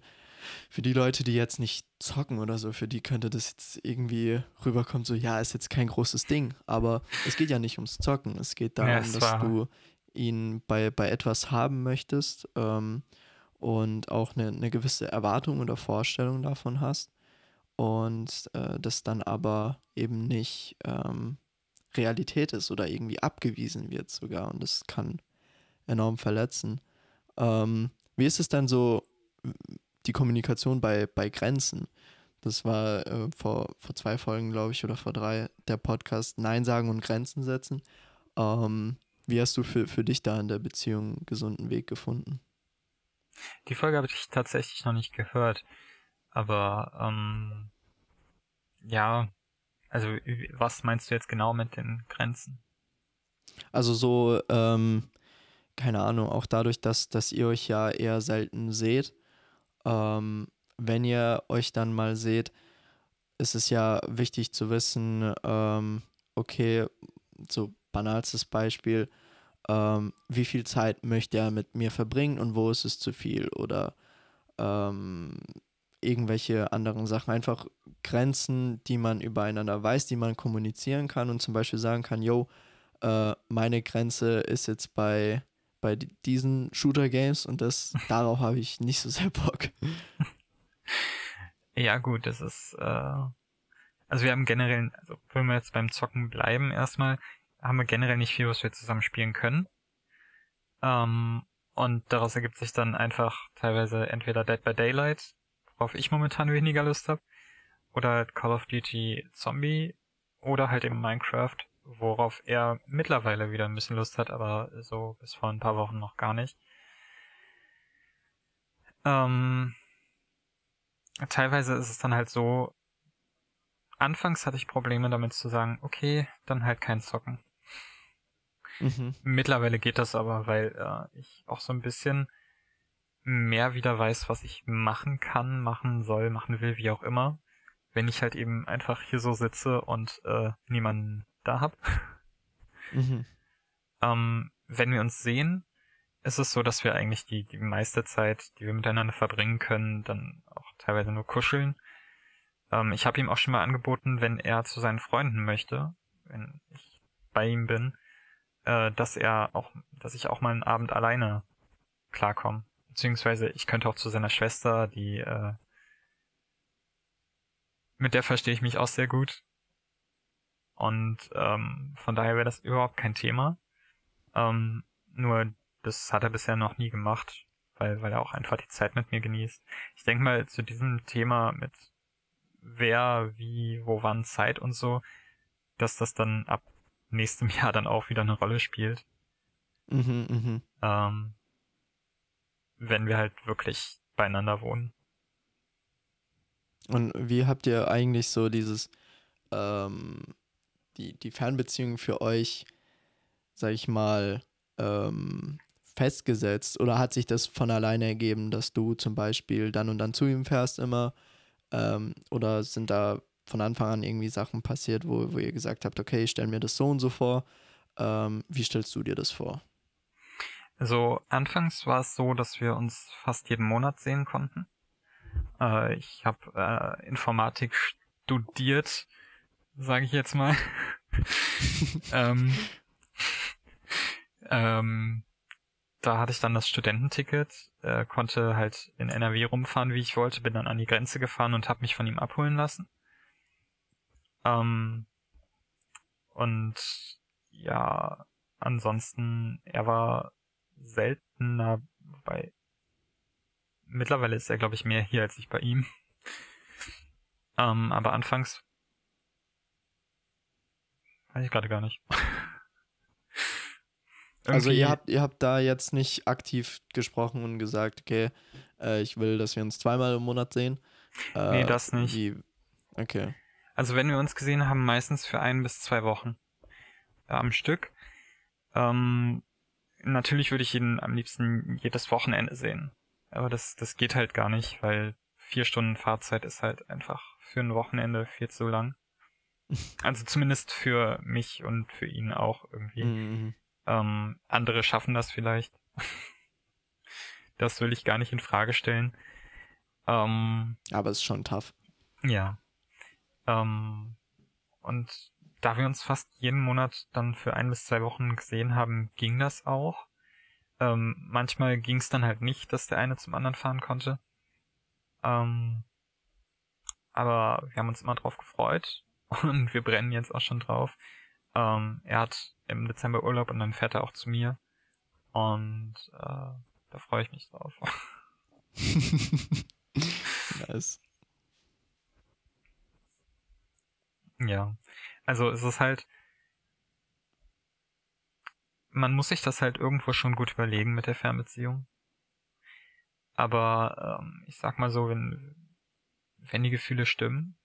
für die Leute, die jetzt nicht zocken oder so, für die könnte das jetzt irgendwie rüberkommen, so, ja, ist jetzt kein großes Ding. Aber es geht ja nicht ums Zocken. Es geht darum, ja, dass du ihn bei, bei etwas haben möchtest ähm, und auch eine, eine gewisse Erwartung oder Vorstellung davon hast und äh, das dann aber eben nicht ähm, Realität ist oder irgendwie abgewiesen wird sogar und das kann enorm verletzen. Ähm, wie ist es denn so, die Kommunikation bei, bei Grenzen? Das war äh, vor, vor zwei Folgen, glaube ich, oder vor drei, der Podcast Nein sagen und Grenzen setzen. Ähm, wie hast du für, für dich da in der Beziehung einen gesunden Weg gefunden? Die Folge habe ich tatsächlich noch nicht gehört. Aber ähm, ja, also was meinst du jetzt genau mit den Grenzen? Also so, ähm, keine Ahnung, auch dadurch, dass, dass ihr euch ja eher selten seht, ähm, wenn ihr euch dann mal seht, ist es ja wichtig zu wissen, ähm, okay, so banalstes Beispiel, ähm, wie viel Zeit möchte er mit mir verbringen und wo ist es zu viel oder ähm, irgendwelche anderen Sachen, einfach Grenzen, die man übereinander weiß, die man kommunizieren kann und zum Beispiel sagen kann, yo, äh, meine Grenze ist jetzt bei, bei diesen Shooter-Games und das, darauf habe ich nicht so sehr Bock. Ja, gut, das ist, äh, also wir haben generell, also wenn wir jetzt beim Zocken bleiben erstmal, haben wir generell nicht viel, was wir zusammen spielen können. Ähm, und daraus ergibt sich dann einfach teilweise entweder Dead by Daylight, worauf ich momentan weniger Lust habe. Oder halt Call of Duty Zombie oder halt eben Minecraft. worauf er mittlerweile wieder ein bisschen Lust hat, aber so bis vor ein paar Wochen noch gar nicht. Ähm, teilweise ist es dann halt so, anfangs hatte ich Probleme damit zu sagen, okay, dann halt kein Zocken. Mhm. Mittlerweile geht das aber, weil äh, ich auch so ein bisschen mehr wieder weiß, was ich machen kann, machen soll, machen will, wie auch immer. Wenn ich halt eben einfach hier so sitze und äh, niemanden da hab. Mhm. Ähm, wenn wir uns sehen, ist es so, dass wir eigentlich die, die meiste Zeit, die wir miteinander verbringen können, dann auch teilweise nur kuscheln. Ähm, ich habe ihm auch schon mal angeboten, wenn er zu seinen Freunden möchte, wenn ich bei ihm bin, äh, dass er auch, dass ich auch mal einen Abend alleine klarkomme. Beziehungsweise ich könnte auch zu seiner Schwester, die äh, mit der verstehe ich mich auch sehr gut. Und ähm, von daher wäre das überhaupt kein Thema. Ähm, nur das hat er bisher noch nie gemacht, weil, weil er auch einfach die Zeit mit mir genießt. Ich denke mal zu diesem Thema mit wer, wie, wo, wann Zeit und so, dass das dann ab nächstem Jahr dann auch wieder eine Rolle spielt. Mhm, mh. ähm, wenn wir halt wirklich beieinander wohnen. Und wie habt ihr eigentlich so dieses, ähm, die, die Fernbeziehung für euch, sag ich mal, ähm, festgesetzt? Oder hat sich das von alleine ergeben, dass du zum Beispiel dann und dann zu ihm fährst immer? Ähm, oder sind da von Anfang an irgendwie Sachen passiert, wo, wo ihr gesagt habt, okay, ich stelle mir das so und so vor? Ähm, wie stellst du dir das vor? Also anfangs war es so, dass wir uns fast jeden Monat sehen konnten. Äh, ich habe äh, Informatik studiert, sage ich jetzt mal. ähm, ähm, da hatte ich dann das Studententicket, äh, konnte halt in NRW rumfahren, wie ich wollte, bin dann an die Grenze gefahren und habe mich von ihm abholen lassen. Ähm, und ja, ansonsten, er war seltener, wobei mittlerweile ist er, glaube ich, mehr hier als ich bei ihm. Ähm, aber anfangs weiß ich gerade gar nicht. also ihr habt, ihr habt da jetzt nicht aktiv gesprochen und gesagt, okay, äh, ich will, dass wir uns zweimal im Monat sehen. Äh, nee, das nicht. Wie, okay. Also wenn wir uns gesehen haben, meistens für ein bis zwei Wochen äh, am Stück. Ähm, natürlich würde ich ihn am liebsten jedes Wochenende sehen. Aber das, das geht halt gar nicht, weil vier Stunden Fahrzeit ist halt einfach für ein Wochenende viel zu lang. Also zumindest für mich und für ihn auch irgendwie. Mhm. Ähm, andere schaffen das vielleicht. das will ich gar nicht in Frage stellen. Ähm, Aber es ist schon tough. Ja. Ähm, und da wir uns fast jeden Monat dann für ein bis zwei Wochen gesehen haben, ging das auch. Ähm, manchmal ging es dann halt nicht, dass der eine zum anderen fahren konnte. Ähm, aber wir haben uns immer drauf gefreut und wir brennen jetzt auch schon drauf. Ähm, er hat im Dezember Urlaub und dann fährt er auch zu mir. Und äh, da freue ich mich drauf. nice. Ja. Also es ist halt, man muss sich das halt irgendwo schon gut überlegen mit der Fernbeziehung. Aber ähm, ich sag mal so, wenn, wenn die Gefühle stimmen,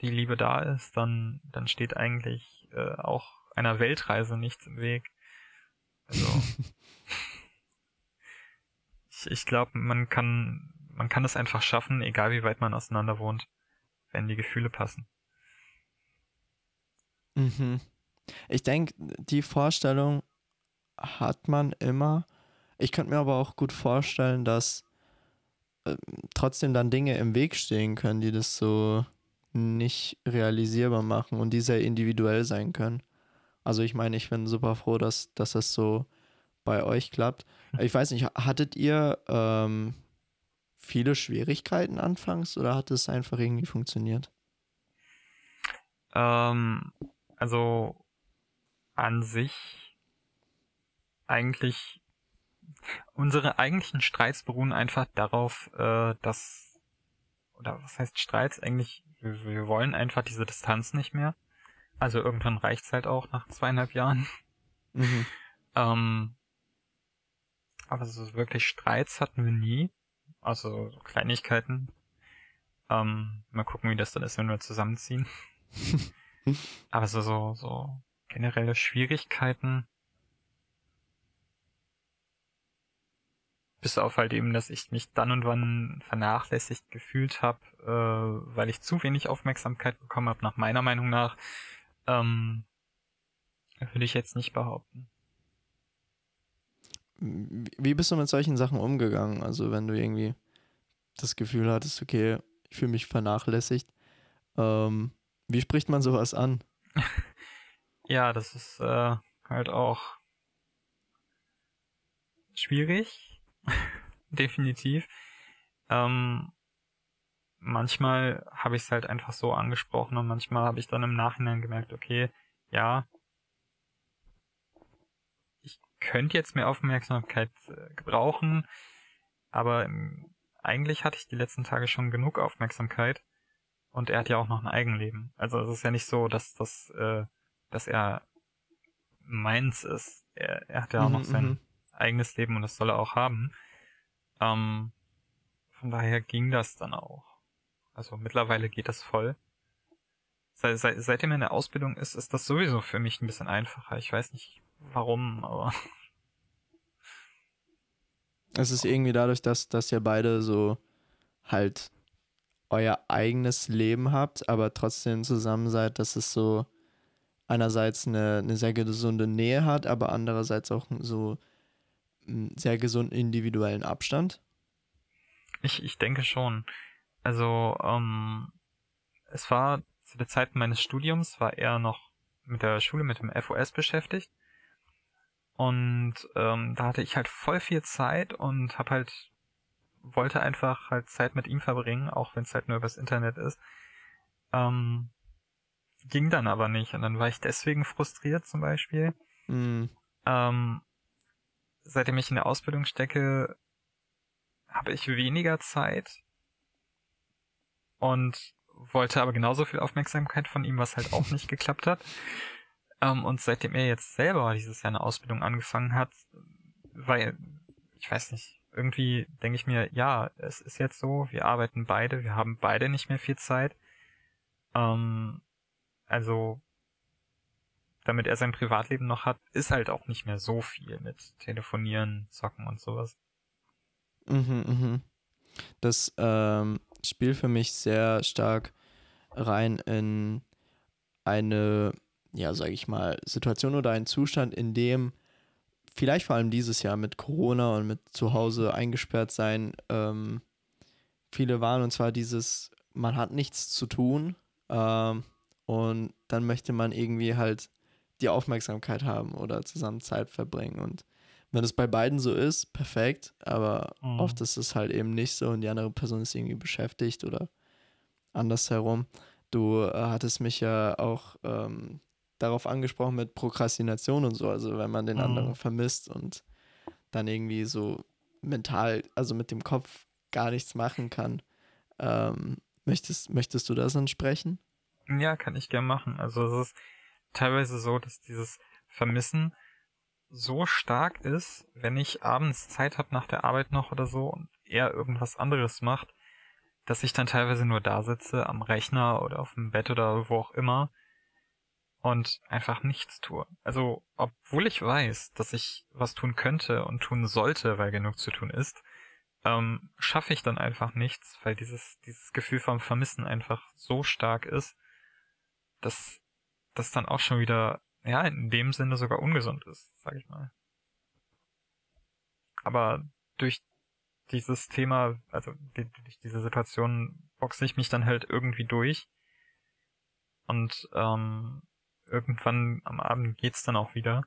die Liebe da ist, dann, dann steht eigentlich äh, auch einer Weltreise nichts im Weg. Also ich, ich glaube, man kann man kann es einfach schaffen, egal wie weit man auseinander wohnt, wenn die Gefühle passen. Mhm. Ich denke, die Vorstellung hat man immer. Ich könnte mir aber auch gut vorstellen, dass äh, trotzdem dann Dinge im Weg stehen können, die das so nicht realisierbar machen und die sehr individuell sein können. Also ich meine, ich bin super froh, dass, dass das so bei euch klappt. Ich weiß nicht, hattet ihr ähm, viele Schwierigkeiten anfangs oder hat es einfach irgendwie funktioniert? Ähm, also an sich eigentlich unsere eigentlichen Streits beruhen einfach darauf, äh, dass oder was heißt Streits eigentlich? Wir, wir wollen einfach diese Distanz nicht mehr. Also irgendwann reicht's halt auch nach zweieinhalb Jahren. Mhm. ähm, aber so wirklich Streits hatten wir nie. Also so Kleinigkeiten. Ähm, mal gucken, wie das dann ist, wenn wir zusammenziehen. aber so, so, so generelle Schwierigkeiten. Bis auf halt eben, dass ich mich dann und wann vernachlässigt gefühlt habe, äh, weil ich zu wenig Aufmerksamkeit bekommen habe, nach meiner Meinung nach. Ähm, würde ich jetzt nicht behaupten. Wie bist du mit solchen Sachen umgegangen? Also wenn du irgendwie das Gefühl hattest, okay, ich fühle mich vernachlässigt. Ähm, wie spricht man sowas an? ja, das ist äh, halt auch schwierig. Definitiv. Ähm, manchmal habe ich es halt einfach so angesprochen und manchmal habe ich dann im Nachhinein gemerkt, okay, ja, könnte jetzt mehr Aufmerksamkeit äh, gebrauchen, aber eigentlich hatte ich die letzten Tage schon genug Aufmerksamkeit und er hat ja auch noch ein Eigenleben. Also es ist ja nicht so, dass das, äh, dass er meins ist. Er, er hat ja auch mhm, noch sein mhm. eigenes Leben und das soll er auch haben. Ähm, von daher ging das dann auch. Also mittlerweile geht das voll. Seit, seit, seitdem er in der Ausbildung ist, ist das sowieso für mich ein bisschen einfacher. Ich weiß nicht, warum, aber. Es ist irgendwie dadurch, dass, dass ihr beide so halt euer eigenes Leben habt, aber trotzdem zusammen seid, dass es so einerseits eine, eine sehr gesunde Nähe hat, aber andererseits auch so einen sehr gesunden individuellen Abstand? Ich, ich denke schon. Also, ähm, es war zu der Zeit meines Studiums, war er noch mit der Schule, mit dem FOS beschäftigt. Und ähm, da hatte ich halt voll viel Zeit und hab halt, wollte einfach halt Zeit mit ihm verbringen, auch wenn es halt nur übers Internet ist. Ähm, ging dann aber nicht. Und dann war ich deswegen frustriert zum Beispiel. Mhm. Ähm, seitdem ich in der Ausbildung stecke, habe ich weniger Zeit und wollte aber genauso viel Aufmerksamkeit von ihm, was halt auch nicht geklappt hat. Ähm, und seitdem er jetzt selber dieses Jahr eine Ausbildung angefangen hat, weil, ich weiß nicht, irgendwie denke ich mir, ja, es ist jetzt so, wir arbeiten beide, wir haben beide nicht mehr viel Zeit. Ähm, also, damit er sein Privatleben noch hat, ist halt auch nicht mehr so viel mit Telefonieren, Zocken und sowas. Mhm, mhm. Das ähm, spielt für mich sehr stark rein in eine ja, sage ich mal, Situation oder ein Zustand, in dem vielleicht vor allem dieses Jahr mit Corona und mit zu Hause eingesperrt sein, ähm, viele waren und zwar dieses, man hat nichts zu tun ähm, und dann möchte man irgendwie halt die Aufmerksamkeit haben oder zusammen Zeit verbringen und wenn es bei beiden so ist, perfekt, aber mhm. oft ist es halt eben nicht so und die andere Person ist irgendwie beschäftigt oder andersherum. Du äh, hattest mich ja auch ähm, darauf angesprochen mit Prokrastination und so, also wenn man den mhm. anderen vermisst und dann irgendwie so mental, also mit dem Kopf gar nichts machen kann. Ähm, möchtest, möchtest du das ansprechen? Ja, kann ich gern machen. Also es ist teilweise so, dass dieses Vermissen so stark ist, wenn ich abends Zeit habe nach der Arbeit noch oder so und er irgendwas anderes macht, dass ich dann teilweise nur da sitze am Rechner oder auf dem Bett oder wo auch immer und einfach nichts tue. Also, obwohl ich weiß, dass ich was tun könnte und tun sollte, weil genug zu tun ist, ähm, schaffe ich dann einfach nichts, weil dieses, dieses Gefühl vom Vermissen einfach so stark ist, dass das dann auch schon wieder, ja, in dem Sinne sogar ungesund ist, sag ich mal. Aber durch dieses Thema, also durch diese Situation boxe ich mich dann halt irgendwie durch. Und ähm, irgendwann am Abend geht's dann auch wieder.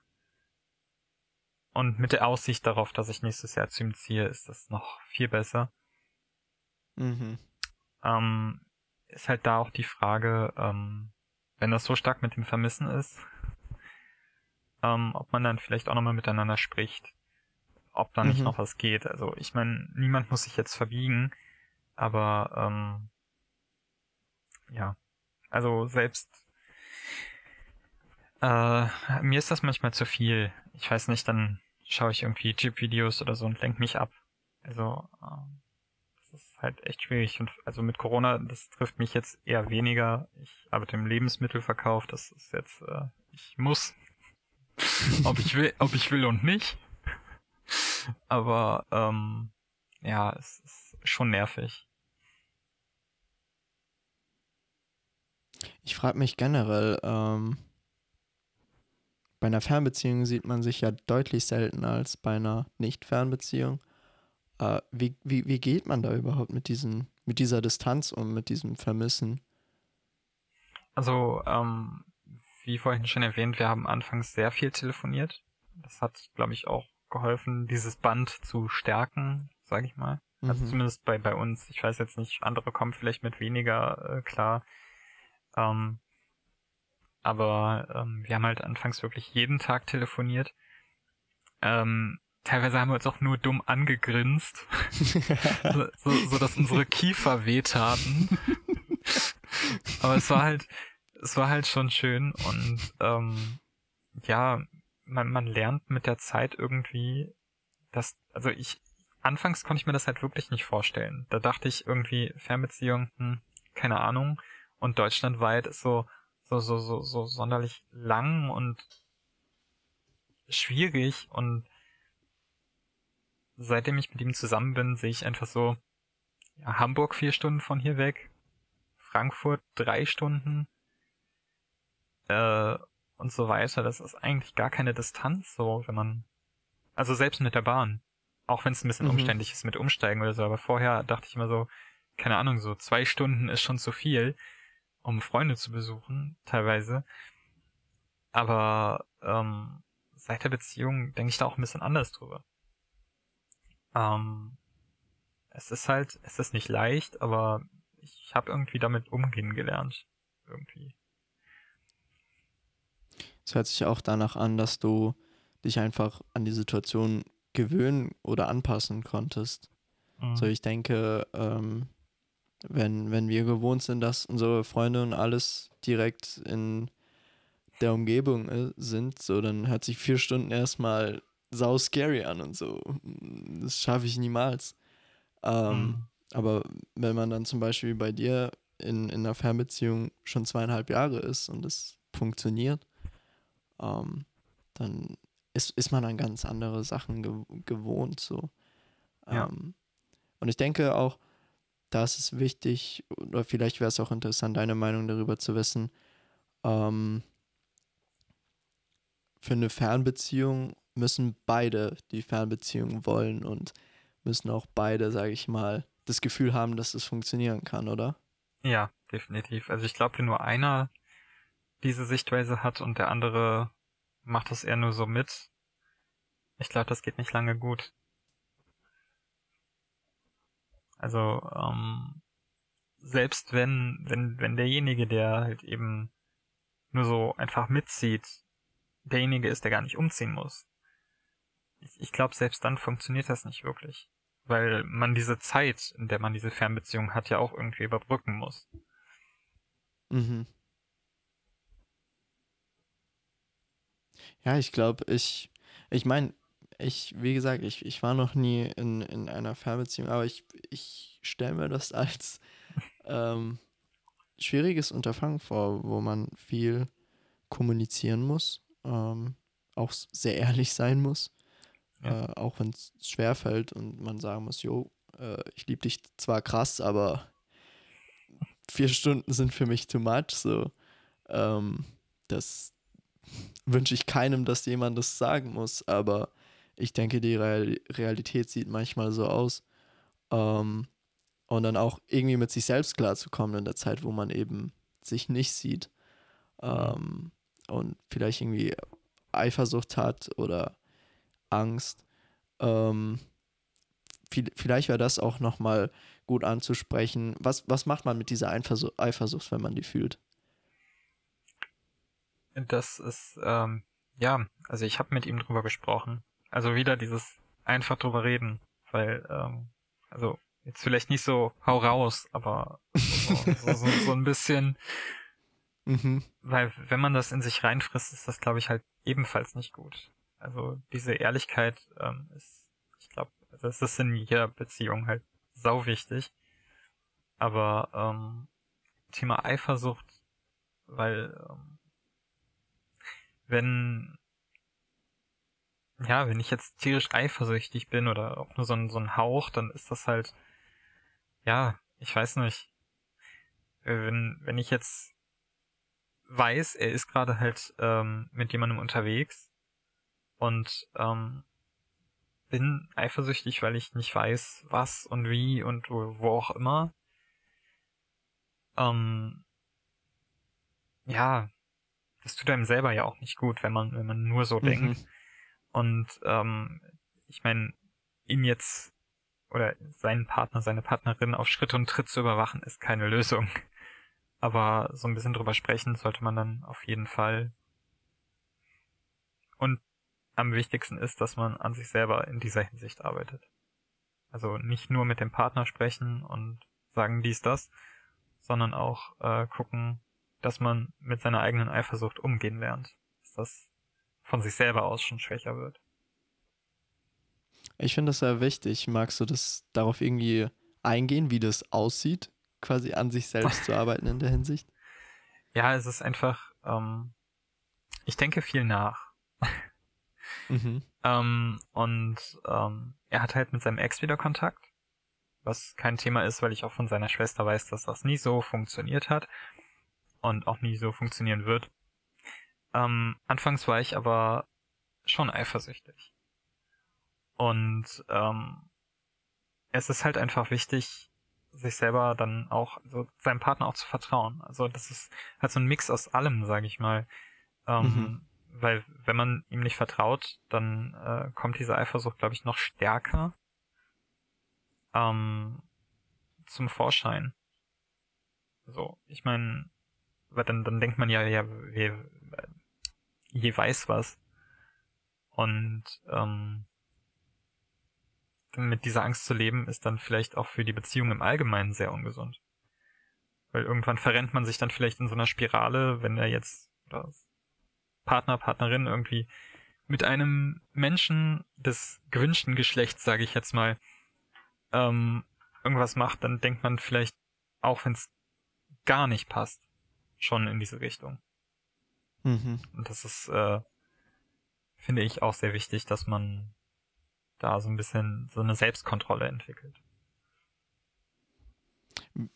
Und mit der Aussicht darauf, dass ich nächstes Jahr zu ihm ziehe, ist das noch viel besser. Mhm. Ähm, ist halt da auch die Frage, ähm, wenn das so stark mit dem Vermissen ist, ähm, ob man dann vielleicht auch nochmal miteinander spricht, ob da mhm. nicht noch was geht. Also ich meine, niemand muss sich jetzt verbiegen, aber ähm, ja, also selbst Äh, mir ist das manchmal zu viel. Ich weiß nicht, dann schaue ich irgendwie Chip-Videos oder so und lenke mich ab. Also, ähm, das ist halt echt schwierig. Und also mit Corona, das trifft mich jetzt eher weniger. Ich arbeite im Lebensmittelverkauf, das ist jetzt, äh, ich muss. ob ich will, ob ich will und nicht. Aber ähm, ja, es ist schon nervig. Ich frage mich generell, ähm, bei einer Fernbeziehung sieht man sich ja deutlich seltener als bei einer Nicht-Fernbeziehung. Äh, wie, wie, wie geht man da überhaupt mit, diesen, mit dieser Distanz um, mit diesem Vermissen? Also, ähm, wie vorhin schon erwähnt, wir haben anfangs sehr viel telefoniert. Das hat, glaube ich, auch geholfen, dieses Band zu stärken, sage ich mal. Also mhm. Also zumindest bei, bei uns. Ich weiß jetzt nicht, andere kommen vielleicht mit weniger äh, klar. Ähm, aber ähm, wir haben halt anfangs wirklich jeden Tag telefoniert. Ähm, teilweise haben wir uns auch nur dumm angegrinst, so, so, so dass unsere Kiefer wehtaten. aber es war halt, es war halt schon schön und ähm, ja, man, man lernt mit der Zeit irgendwie, dass, also ich, anfangs konnte ich mir das halt wirklich nicht vorstellen. Da dachte ich irgendwie, Fernbeziehung, hm, keine Ahnung. Und deutschlandweit ist so, so, so, so, so sonderlich lang und schwierig und seitdem ich mit ihm zusammen bin, sehe ich einfach so, ja, Hamburg vier Stunden von hier weg, Frankfurt drei Stunden äh, und so weiter. Das ist eigentlich gar keine Distanz, so wenn man, also selbst mit der Bahn, auch wenn es ein bisschen mhm. umständlich ist mit Umsteigen oder so, aber vorher dachte ich immer so, keine Ahnung, so zwei Stunden ist schon zu viel um Freunde zu besuchen, teilweise. Aber ähm, seit der Beziehung denke ich da auch ein bisschen anders drüber. Ähm, es ist halt, es ist nicht leicht, aber ich habe irgendwie damit umgehen gelernt. Irgendwie. Es hört sich auch danach an, dass du dich einfach an die Situation gewöhnen oder anpassen konntest. Mhm. So, ich denke, ähm, wenn, wenn wir gewohnt sind, dass unsere Freunde und alles direkt in der Umgebung äh, sind, so dann hört sich vier Stunden erstmal sau scary an und so. Das schaffe ich niemals. Ähm, mhm. Aber wenn man dann zum Beispiel bei dir in, in einer Fernbeziehung schon zweieinhalb Jahre ist und es funktioniert, ähm, dann ist, ist man an ganz andere Sachen ge gewohnt. So. Ja. Ähm, und ich denke auch, da ist es wichtig, oder vielleicht wäre es auch interessant, deine Meinung darüber zu wissen. Ähm, für eine Fernbeziehung müssen beide die Fernbeziehung wollen und müssen auch beide, sage ich mal, das Gefühl haben, dass es funktionieren kann, oder? Ja, definitiv. Also ich glaube, wenn nur einer diese Sichtweise hat und der andere macht das eher nur so mit, ich glaube, das geht nicht lange gut. Also ähm, selbst wenn, wenn, wenn derjenige, der halt eben nur so einfach mitzieht, derjenige ist, der gar nicht umziehen muss. Ich, ich glaube, selbst dann funktioniert das nicht wirklich. Weil man diese Zeit, in der man diese Fernbeziehung hat, ja auch irgendwie überbrücken muss. Mhm. Ja, ich glaube, ich, ich meine, ich, wie gesagt, ich, ich war noch nie in, in einer Fernbeziehung, aber ich, ich stelle mir das als ähm, schwieriges Unterfangen vor, wo man viel kommunizieren muss, ähm, auch sehr ehrlich sein muss, ja. äh, auch wenn es schwerfällt und man sagen muss, jo, äh, ich liebe dich zwar krass, aber vier Stunden sind für mich too much, so. Ähm, das wünsche ich keinem, dass jemand das sagen muss, aber ich denke, die Real Realität sieht manchmal so aus. Ähm, und dann auch irgendwie mit sich selbst klarzukommen in der Zeit, wo man eben sich nicht sieht. Ähm, und vielleicht irgendwie Eifersucht hat oder Angst. Ähm, vielleicht wäre das auch nochmal gut anzusprechen. Was, was macht man mit dieser Eifersucht, Eifersucht, wenn man die fühlt? Das ist, ähm, ja, also ich habe mit ihm drüber gesprochen. Also wieder dieses einfach drüber reden, weil, ähm, also jetzt vielleicht nicht so hau raus, aber so, so, so, so ein bisschen Mhm. Weil wenn man das in sich reinfrisst, ist das, glaube ich, halt ebenfalls nicht gut. Also diese Ehrlichkeit ähm, ist, ich glaube, das ist in jeder Beziehung halt sau wichtig. Aber ähm, Thema Eifersucht, weil ähm, wenn ja, wenn ich jetzt tierisch eifersüchtig bin oder auch nur so ein, so ein Hauch, dann ist das halt, ja, ich weiß nicht. Wenn, wenn ich jetzt weiß, er ist gerade halt ähm, mit jemandem unterwegs und ähm, bin eifersüchtig, weil ich nicht weiß, was und wie und wo, wo auch immer. Ähm, ja, das tut einem selber ja auch nicht gut, wenn man, wenn man nur so mhm. denkt. Und ähm, ich meine, ihn jetzt oder seinen Partner, seine Partnerin auf Schritt und Tritt zu überwachen, ist keine Lösung. Aber so ein bisschen drüber sprechen sollte man dann auf jeden Fall. Und am wichtigsten ist, dass man an sich selber in dieser Hinsicht arbeitet. Also nicht nur mit dem Partner sprechen und sagen dies, das, sondern auch äh, gucken, dass man mit seiner eigenen Eifersucht umgehen lernt. Dass das von sich selber aus schon schwächer wird. Ich finde das sehr wichtig. Magst du das darauf irgendwie eingehen, wie das aussieht, quasi an sich selbst zu arbeiten in der Hinsicht? Ja, es ist einfach, ähm, ich denke viel nach. mhm. ähm, und ähm, er hat halt mit seinem Ex wieder Kontakt, was kein Thema ist, weil ich auch von seiner Schwester weiß, dass das nie so funktioniert hat und auch nie so funktionieren wird. Ähm, anfangs war ich aber schon eifersüchtig. Und ähm, es ist halt einfach wichtig, sich selber dann auch, also seinem Partner auch zu vertrauen. Also das ist halt so ein Mix aus allem, sage ich mal. Ähm, mhm. Weil wenn man ihm nicht vertraut, dann äh, kommt diese Eifersucht, glaube ich, noch stärker ähm, zum Vorschein. So, ich meine, dann, dann denkt man ja, ja, wir, je weiß was. Und ähm, mit dieser Angst zu leben, ist dann vielleicht auch für die Beziehung im Allgemeinen sehr ungesund. Weil irgendwann verrennt man sich dann vielleicht in so einer Spirale, wenn er jetzt Partner, Partnerin irgendwie mit einem Menschen des gewünschten Geschlechts, sage ich jetzt mal, ähm, irgendwas macht, dann denkt man vielleicht, auch wenn es gar nicht passt, schon in diese Richtung. Mhm. Und das ist, äh, finde ich, auch sehr wichtig, dass man da so ein bisschen so eine Selbstkontrolle entwickelt.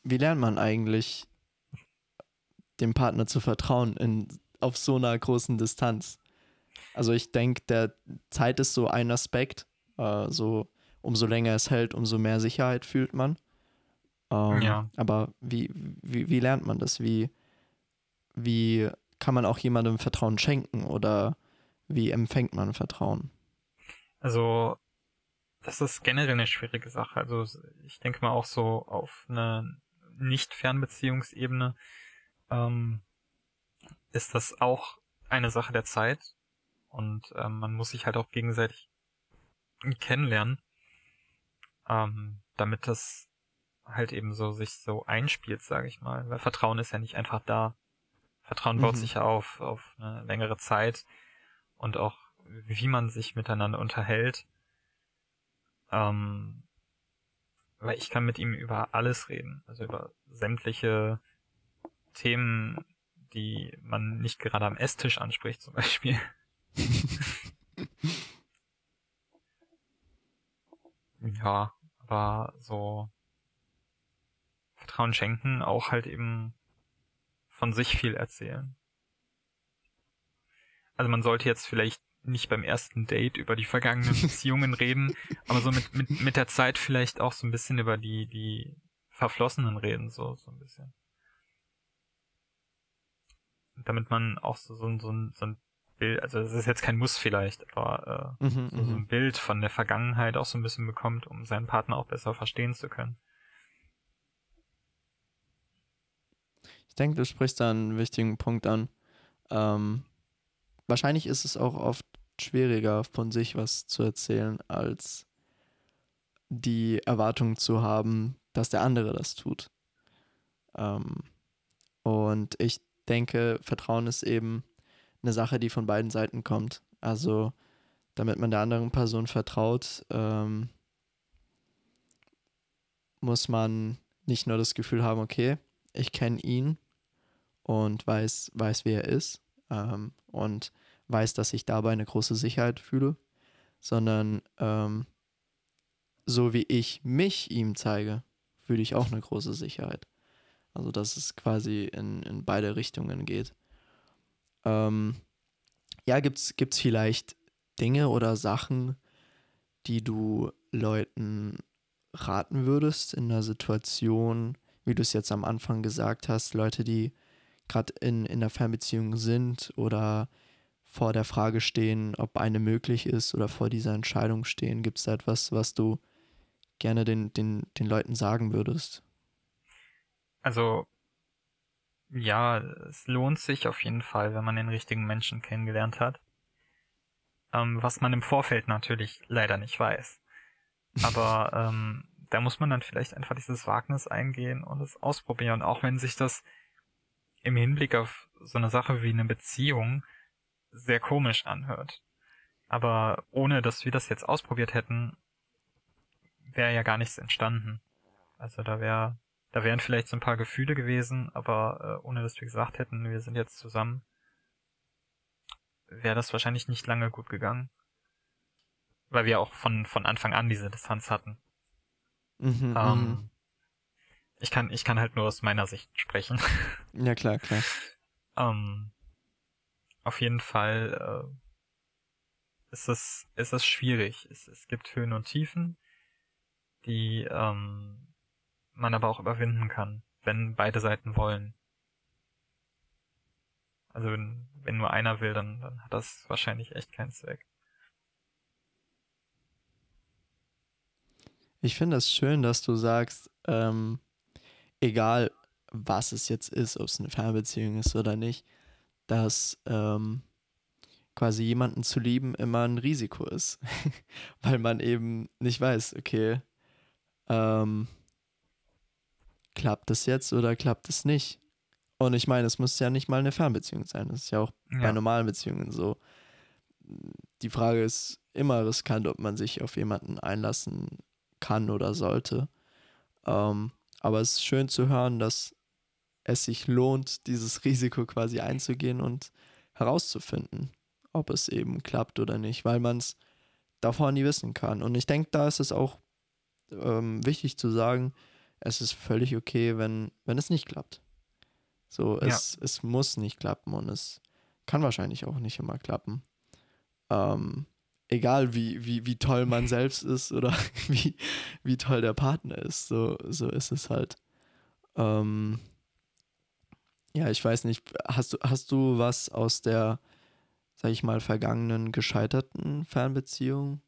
Wie lernt man eigentlich, dem Partner zu vertrauen in, auf so einer großen Distanz? Also ich denke, der Zeit ist so ein Aspekt. Äh, so umso länger es hält, umso mehr Sicherheit fühlt man. Ähm, ja. Aber wie, wie, wie lernt man das? Wie, wie kann man auch jemandem Vertrauen schenken oder wie empfängt man Vertrauen? Also, das ist generell eine schwierige Sache. Also, ich denke mal auch so auf einer Nicht-Fernbeziehungsebene ähm, ist das auch eine Sache der Zeit und ähm, man muss sich halt auch gegenseitig kennenlernen, ähm, damit das halt eben so sich so einspielt, sage ich mal. Weil Vertrauen ist ja nicht einfach da. Vertrauen baut mhm. sich ja auf, auf eine längere Zeit und auch wie man sich miteinander unterhält. Ähm, weil ich kann mit ihm über alles reden, also über sämtliche Themen, die man nicht gerade am Esstisch anspricht, zum Beispiel. ja, aber so Vertrauen schenken auch halt eben von sich viel erzählen. Also man sollte jetzt vielleicht nicht beim ersten Date über die vergangenen Beziehungen reden, aber so mit, mit, mit der Zeit vielleicht auch so ein bisschen über die, die Verflossenen reden, so, so ein bisschen. Damit man auch so, so, so, ein, so ein Bild, also es ist jetzt kein Muss vielleicht, aber äh, mhm, so, so ein mhm. Bild von der Vergangenheit auch so ein bisschen bekommt, um seinen Partner auch besser verstehen zu können. Denke, du sprichst da einen wichtigen Punkt an. Ähm, wahrscheinlich ist es auch oft schwieriger, von sich was zu erzählen, als die Erwartung zu haben, dass der andere das tut. Ähm, und ich denke, Vertrauen ist eben eine Sache, die von beiden Seiten kommt. Also, damit man der anderen Person vertraut, ähm, muss man nicht nur das Gefühl haben, okay, ich kenne ihn und weiß, weiß, wer er ist ähm, und weiß, dass ich dabei eine große Sicherheit fühle, sondern ähm, so wie ich mich ihm zeige, fühle ich auch eine große Sicherheit. Also dass es quasi in, in beide Richtungen geht. Ähm, ja, gibt es vielleicht Dinge oder Sachen, die du Leuten raten würdest in einer Situation, wie du es jetzt am Anfang gesagt hast, Leute, die gerade in, in einer Fernbeziehung sind oder vor der Frage stehen, ob eine möglich ist oder vor dieser Entscheidung stehen? Gibt es da etwas, was du gerne den, den, den Leuten sagen würdest? Also, ja, es lohnt sich auf jeden Fall, wenn man den richtigen Menschen kennengelernt hat. Ähm, was man im Vorfeld natürlich leider nicht weiß. Aber ähm, da muss man dann vielleicht einfach dieses Wagnis eingehen und es ausprobieren. Auch wenn sich das im Hinblick auf so eine Sache wie eine Beziehung sehr komisch anhört. Aber ohne dass wir das jetzt ausprobiert hätten, wäre ja gar nichts entstanden. Also da wäre, da wären vielleicht so ein paar Gefühle gewesen, aber äh, ohne dass wir gesagt hätten, wir sind jetzt zusammen, wäre das wahrscheinlich nicht lange gut gegangen. Weil wir auch von, von Anfang an diese Distanz hatten. Mhm, ähm, mhm. ich kann, ich kann halt nur aus meiner Sicht sprechen. Ja, klar, klar. ähm, auf jeden Fall äh, ist es, ist es schwierig. Es, es gibt Höhen und Tiefen die ähm, man aber auch überwinden kann, wenn beide Seiten wollen. Also wenn, wenn nur einer will, dann, dann hat das wahrscheinlich echt keinen Zweck. Ich finde es das schön, dass du sagst, ähm, egal was es jetzt ist, ob es eine Fernbeziehung ist oder nicht, dass ähm, quasi jemanden zu lieben immer ein Risiko ist. Weil man eben nicht weiß, okay, ähm, klappt es jetzt oder klappt es nicht? Und ich meine, es muss ja nicht mal eine Fernbeziehung sein. Das ist ja auch ja. bei normalen Beziehungen so. Die Frage ist immer riskant, ob man sich auf jemanden einlassen kann oder sollte. Ähm, aber es ist schön zu hören, dass es sich lohnt, dieses Risiko quasi einzugehen und herauszufinden, ob es eben klappt oder nicht, weil man es davor nie wissen kann. Und ich denke, da ist es auch ähm, wichtig zu sagen, es ist völlig okay, wenn, wenn es nicht klappt. So, es, ja. es muss nicht klappen und es kann wahrscheinlich auch nicht immer klappen. Ähm, egal wie, wie, wie toll man selbst ist oder wie, wie toll der Partner ist, so, so ist es halt. Ähm, ja, ich weiß nicht, hast du, hast du was aus der, sag ich mal, vergangenen gescheiterten Fernbeziehung?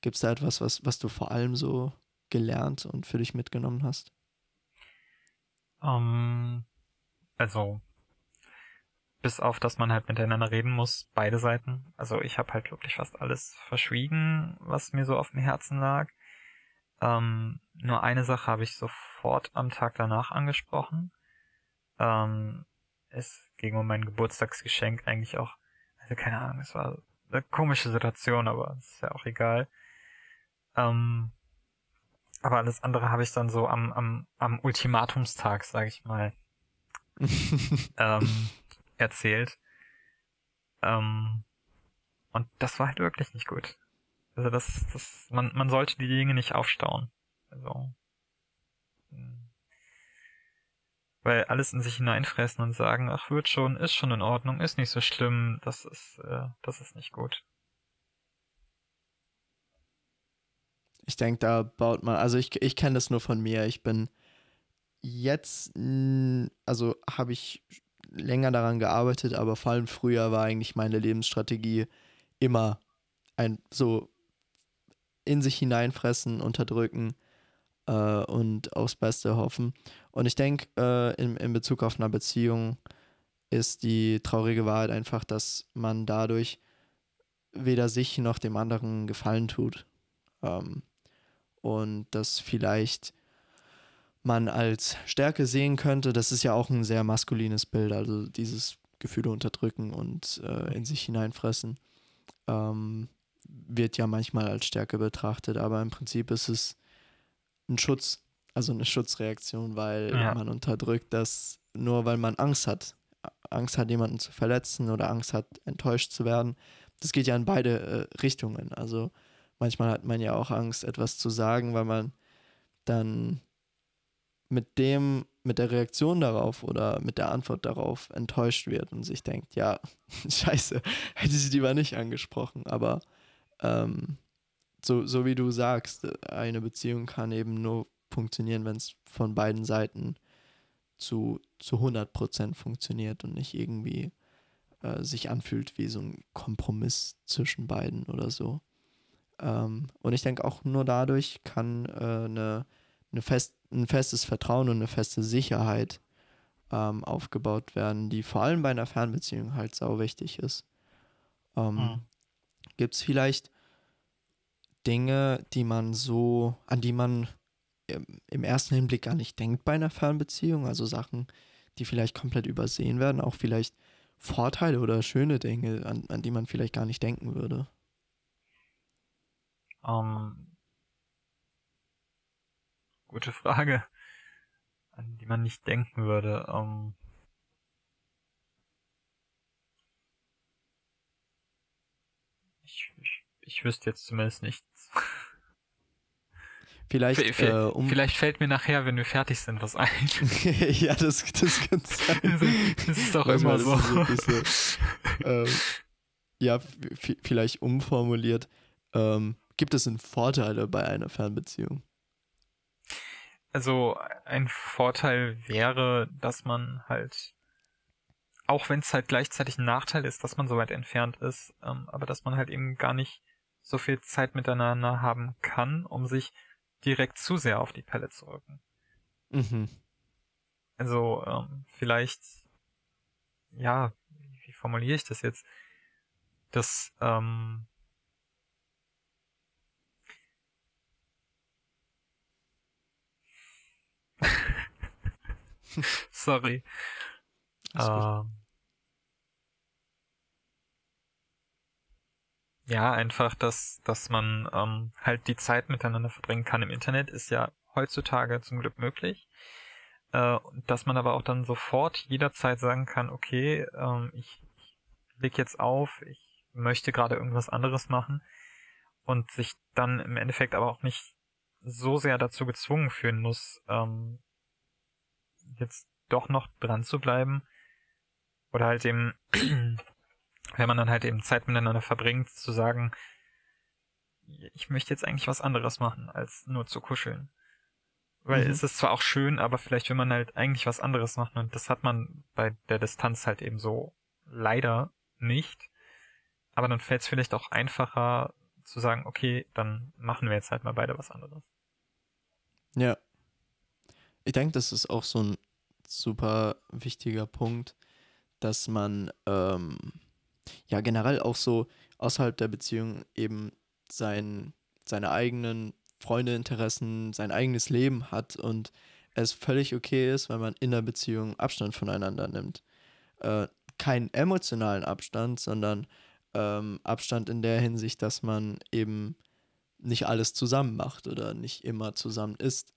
Gibt es da etwas, was, was du vor allem so gelernt und für dich mitgenommen hast? Um, ähm, also, bis auf, dass man halt miteinander reden muss, beide Seiten. Also ich habe halt wirklich fast alles verschwiegen, was mir so auf dem Herzen lag. Ähm, nur eine Sache habe ich sofort am Tag danach angesprochen. Ähm, es ging um mein Geburtstagsgeschenk eigentlich auch. Also keine Ahnung, es war eine komische Situation, aber es ist ja auch egal. Ähm, aber alles andere habe ich dann so am, am, am Ultimatumstag, sage ich mal, ähm, erzählt. Ähm, und das war halt wirklich nicht gut. Also das, das, man, man sollte die Dinge nicht aufstauen. Also, hm. weil alles in sich hineinfressen und sagen, ach wird schon, ist schon in Ordnung, ist nicht so schlimm, das ist, äh, das ist nicht gut. Ich denke, da baut man, also ich, ich kenne das nur von mir. Ich bin jetzt, also habe ich länger daran gearbeitet, aber vor allem früher war eigentlich meine Lebensstrategie immer ein so in sich hineinfressen, unterdrücken äh, und aufs Beste hoffen. Und ich denke, äh, in, in Bezug auf eine Beziehung ist die traurige Wahrheit einfach, dass man dadurch weder sich noch dem anderen Gefallen tut. Ähm, und dass vielleicht man als Stärke sehen könnte. Das ist ja auch ein sehr maskulines Bild, also dieses Gefühle unterdrücken und äh, in sich hineinfressen. Ähm, wird ja manchmal als Stärke betrachtet, aber im Prinzip ist es ein Schutz, also eine Schutzreaktion, weil ja. man unterdrückt das nur, weil man Angst hat. Angst hat, jemanden zu verletzen oder Angst hat, enttäuscht zu werden. Das geht ja in beide äh, Richtungen. Also manchmal hat man ja auch Angst, etwas zu sagen, weil man dann mit dem, mit der Reaktion darauf oder mit der Antwort darauf enttäuscht wird und sich denkt, ja, scheiße, hätte sie lieber nicht angesprochen. Aber ähm, so, so wie du sagst, eine Beziehung kann eben nur funktionieren, wenn es von beiden Seiten zu, zu 100% funktioniert und nicht irgendwie äh, sich anfühlt wie so ein Kompromiss zwischen beiden oder so. Ähm, und ich denke auch nur dadurch kann äh, eine, eine fest, ein festes Vertrauen und eine feste Sicherheit ähm, aufgebaut werden, die vor allem bei einer Fernbeziehung halt sau wichtig ist. Ähm, mhm. Gibt es vielleicht Dinge, die man so, an die man im ersten Hinblick gar nicht denkt bei einer Fernbeziehung, also Sachen, die vielleicht komplett übersehen werden, auch vielleicht Vorteile oder schöne Dinge, an, an die man vielleicht gar nicht denken würde? Um, ähm, gute Frage, an die man nicht denken würde. Ähm, ich, ich, ich wüsste jetzt zumindest nichts. Vielleicht, v äh, um vielleicht fällt mir nachher, wenn wir fertig sind, was ein. ja, das, das kann sein. Das ist doch immer so. so ähm, ja, vielleicht umformuliert. Ähm, gibt es denn Vorteile bei einer Fernbeziehung? Also ein Vorteil wäre, dass man halt, auch wenn es halt gleichzeitig ein Nachteil ist, dass man so weit entfernt ist, ähm, aber dass man halt eben gar nicht so viel Zeit miteinander haben kann, um sich direkt zu sehr auf die Pelle zu rücken. Mhm. Also ähm, vielleicht, ja, wie formuliere ich das jetzt? Das, ähm, Sorry. Ähm, Ja, einfach, dass, dass man ähm, halt die Zeit miteinander verbringen kann im Internet, ist ja heutzutage zum Glück möglich. Äh, dass man aber auch dann sofort jederzeit sagen kann, okay, ähm, ich, ich leg jetzt auf, ich möchte gerade irgendwas anderes machen und sich dann im Endeffekt aber auch nicht so sehr dazu gezwungen fühlen muss, ähm, jetzt doch noch dran zu bleiben oder halt eben wenn man dann halt eben Zeit miteinander verbringt, zu sagen, ich möchte jetzt eigentlich was anderes machen, als nur zu kuscheln. Weil mhm. es ist zwar auch schön, aber vielleicht will man halt eigentlich was anderes machen und das hat man bei der Distanz halt eben so leider nicht. Aber dann fällt es vielleicht auch einfacher zu sagen, okay, dann machen wir jetzt halt mal beide was anderes. Ja. Ich denke, das ist auch so ein super wichtiger Punkt, dass man ähm, ja generell auch so außerhalb der Beziehung eben sein, seine eigenen Freundeinteressen, sein eigenes Leben hat und es völlig okay ist, wenn man in der Beziehung Abstand voneinander nimmt. Äh, keinen emotionalen Abstand, sondern ähm, Abstand in der Hinsicht, dass man eben nicht alles zusammen macht oder nicht immer zusammen ist.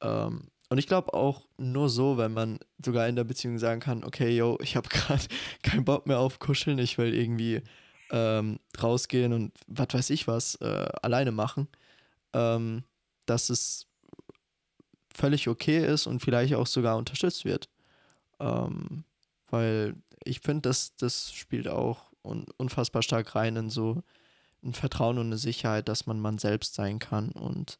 Ähm, und ich glaube auch nur so, wenn man sogar in der Beziehung sagen kann, okay, yo, ich habe gerade keinen Bock mehr auf Kuscheln, ich will irgendwie ähm, rausgehen und was weiß ich was äh, alleine machen, ähm, dass es völlig okay ist und vielleicht auch sogar unterstützt wird. Ähm, weil ich finde, dass das spielt auch un unfassbar stark rein in so ein Vertrauen und eine Sicherheit, dass man man selbst sein kann und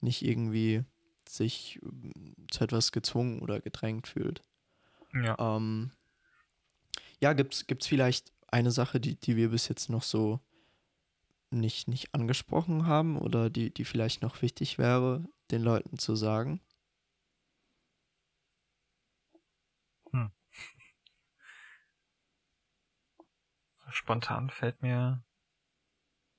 nicht irgendwie sich äh, zu etwas gezwungen oder gedrängt fühlt. Ja. Ähm, ja, gibt es vielleicht eine Sache, die, die wir bis jetzt noch so nicht, nicht angesprochen haben oder die, die vielleicht noch wichtig wäre, den Leuten zu sagen? Hm. Spontan fällt mir.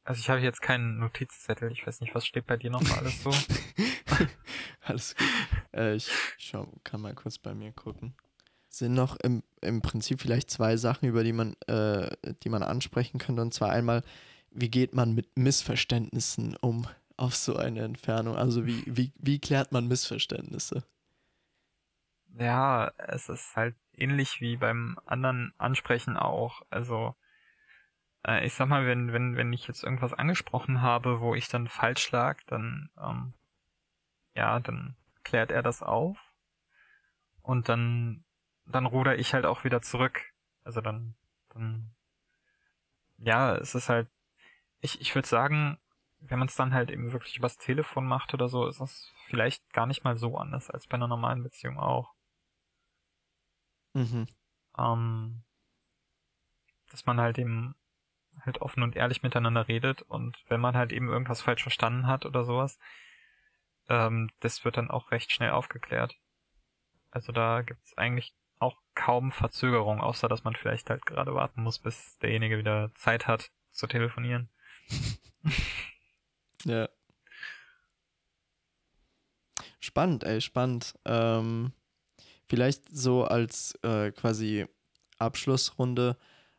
Also ich habe jetzt keinen Notizzettel. Ich weiß nicht, was steht bei dir noch mal alles so? Alles gut. Äh, ich schau, kann mal kurz bei mir gucken. Sind noch im, im Prinzip vielleicht zwei Sachen, über die man, äh, die man ansprechen könnte. Und zwar einmal, wie geht man mit Missverständnissen um auf so eine Entfernung? Also wie, wie, wie klärt man Missverständnisse? Ja, es ist halt ähnlich wie beim anderen Ansprechen auch. Also äh, ich sag mal, wenn, wenn, wenn ich jetzt irgendwas angesprochen habe, wo ich dann falsch lag, dann, ähm, ja, dann klärt er das auf. Und dann, dann ruder ich halt auch wieder zurück. Also dann, dann, ja, es ist halt, ich, ich würde sagen, wenn man es dann halt eben wirklich übers Telefon macht oder so, ist das vielleicht gar nicht mal so anders als bei einer normalen Beziehung auch. Mhm. Ähm, dass man halt eben halt offen und ehrlich miteinander redet und wenn man halt eben irgendwas falsch verstanden hat oder sowas, ähm, das wird dann auch recht schnell aufgeklärt. Also da gibt's eigentlich auch kaum Verzögerung, außer dass man vielleicht halt gerade warten muss, bis derjenige wieder Zeit hat zu telefonieren. ja. Spannend, ey, spannend. Ähm, vielleicht so als äh, quasi Abschlussrunde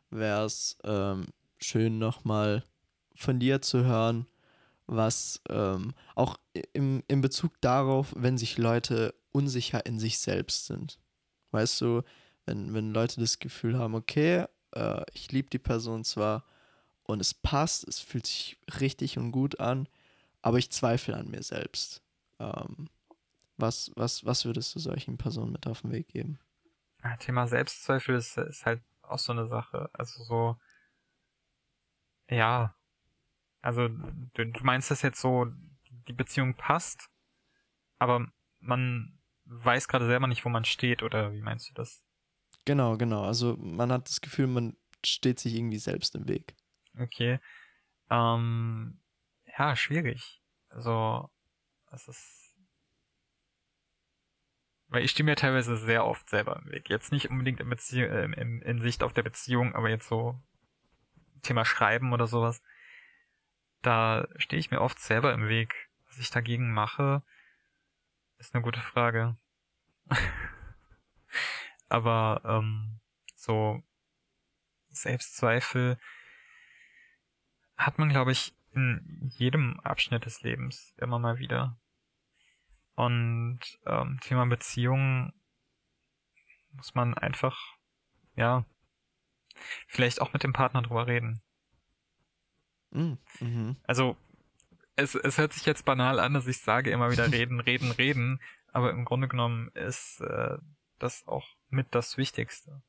wäre es ähm, schön nochmal von dir zu hören, was ähm, auch im, in Bezug darauf, wenn sich Leute unsicher in sich selbst sind. Weißt du, wenn, wenn Leute das Gefühl haben, okay, äh, ich liebe die Person zwar und es passt, es fühlt sich richtig und gut an, aber ich zweifle an mir selbst. Ähm, was, was, was würdest du solchen Personen mit auf den Weg geben? Thema Selbstzweifel ist, ist halt auch so eine Sache. Also so, ja. Also, du, du meinst das jetzt so, die Beziehung passt, aber man weiß gerade selber nicht, wo man steht, oder wie meinst du das? Genau, genau. Also man hat das Gefühl, man steht sich irgendwie selbst im Weg. Okay. Ähm, ja, schwierig. Also, es ist. Weil ich stehe mir teilweise sehr oft selber im Weg. Jetzt nicht unbedingt in, Bezie äh, in, in Sicht auf der Beziehung, aber jetzt so Thema Schreiben oder sowas, da stehe ich mir oft selber im Weg. Was ich dagegen mache, ist eine gute Frage. Aber ähm, so Selbstzweifel hat man, glaube ich, in jedem Abschnitt des Lebens immer mal wieder. Und ähm, Thema Beziehungen muss man einfach, ja, vielleicht auch mit dem Partner drüber reden. Mm, mhm. Also, es, es hört sich jetzt banal an, dass ich sage immer wieder reden, reden, reden, aber im Grunde genommen ist äh, das auch mit das Wichtigste.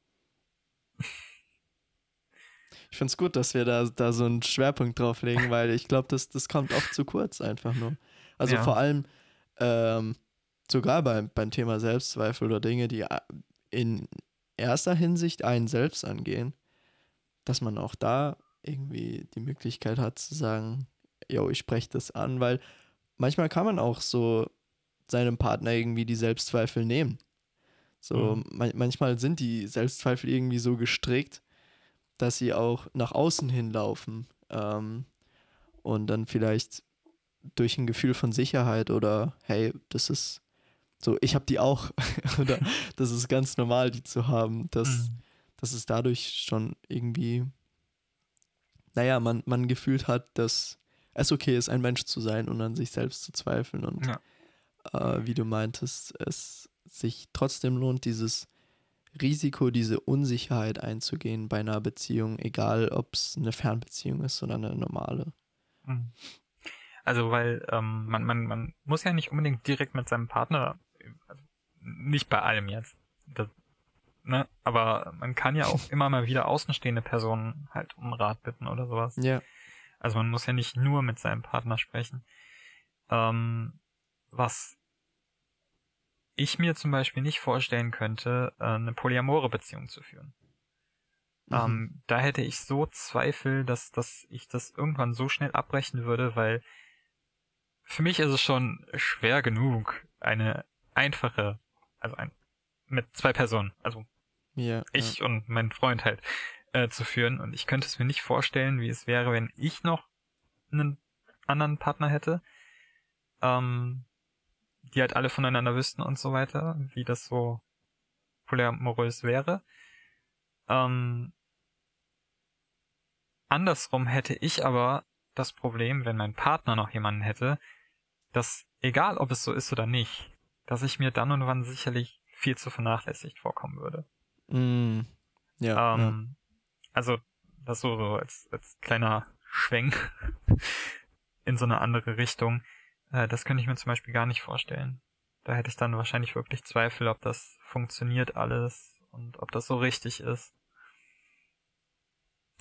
Ich finde es gut, dass wir da, da so einen Schwerpunkt drauf legen, weil ich glaube, das, das kommt oft zu kurz einfach nur. Also ja. vor allem ähm, sogar beim, beim Thema Selbstzweifel oder Dinge, die äh, in erster Hinsicht einen selbst angehen, dass man auch da irgendwie die Möglichkeit hat zu sagen, yo, ich spreche das an, weil manchmal kann man auch so seinem Partner irgendwie die Selbstzweifel nehmen. So, mhm. man manchmal sind die Selbstzweifel irgendwie so gestrickt, dass sie auch nach außen hinlaufen ähm, und dann vielleicht durch ein Gefühl von Sicherheit oder hey, das ist so, ich habe die auch oder das ist ganz normal, die zu haben, dass mhm dass es dadurch schon irgendwie, naja, man, man gefühlt hat, dass es okay ist, ein Mensch zu sein und an sich selbst zu zweifeln. Und ja. äh, wie du meintest, es sich trotzdem lohnt, dieses Risiko, diese Unsicherheit einzugehen bei einer Beziehung, egal ob es eine Fernbeziehung ist oder eine normale. Mhm. Also, weil ähm, man, man, man muss ja nicht unbedingt direkt mit seinem Partner, also nicht bei allem jetzt, das, ne? Aber man kann ja auch immer mal wieder außenstehende Personen halt um Rat bitten oder sowas. Ja. Also man muss ja nicht nur mit seinem Partner sprechen. Ähm, was ich mir zum Beispiel nicht vorstellen könnte, äh, eine polyamore Beziehung zu führen. Mhm. Ähm, da hätte ich so Zweifel, dass, dass ich das irgendwann so schnell abbrechen würde, weil für mich ist es schon schwer genug, eine einfache, also ein, mit zwei Personen, also ja, ich ja. und mein Freund halt, äh, zu führen. Und ich könnte es mir nicht vorstellen, wie es wäre, wenn ich noch einen anderen Partner hätte, ähm, die halt alle voneinander wüssten und so weiter, wie das so polyamorös wäre. Ähm, andersrum hätte ich aber das Problem, wenn mein Partner noch jemanden hätte, dass egal ob es so ist oder nicht, dass ich mir dann und wann sicherlich viel zu vernachlässigt vorkommen würde. Mm, ja, ähm, ja. Also das so, so als, als kleiner Schwenk in so eine andere Richtung. Äh, das könnte ich mir zum Beispiel gar nicht vorstellen. Da hätte ich dann wahrscheinlich wirklich Zweifel, ob das funktioniert alles und ob das so richtig ist.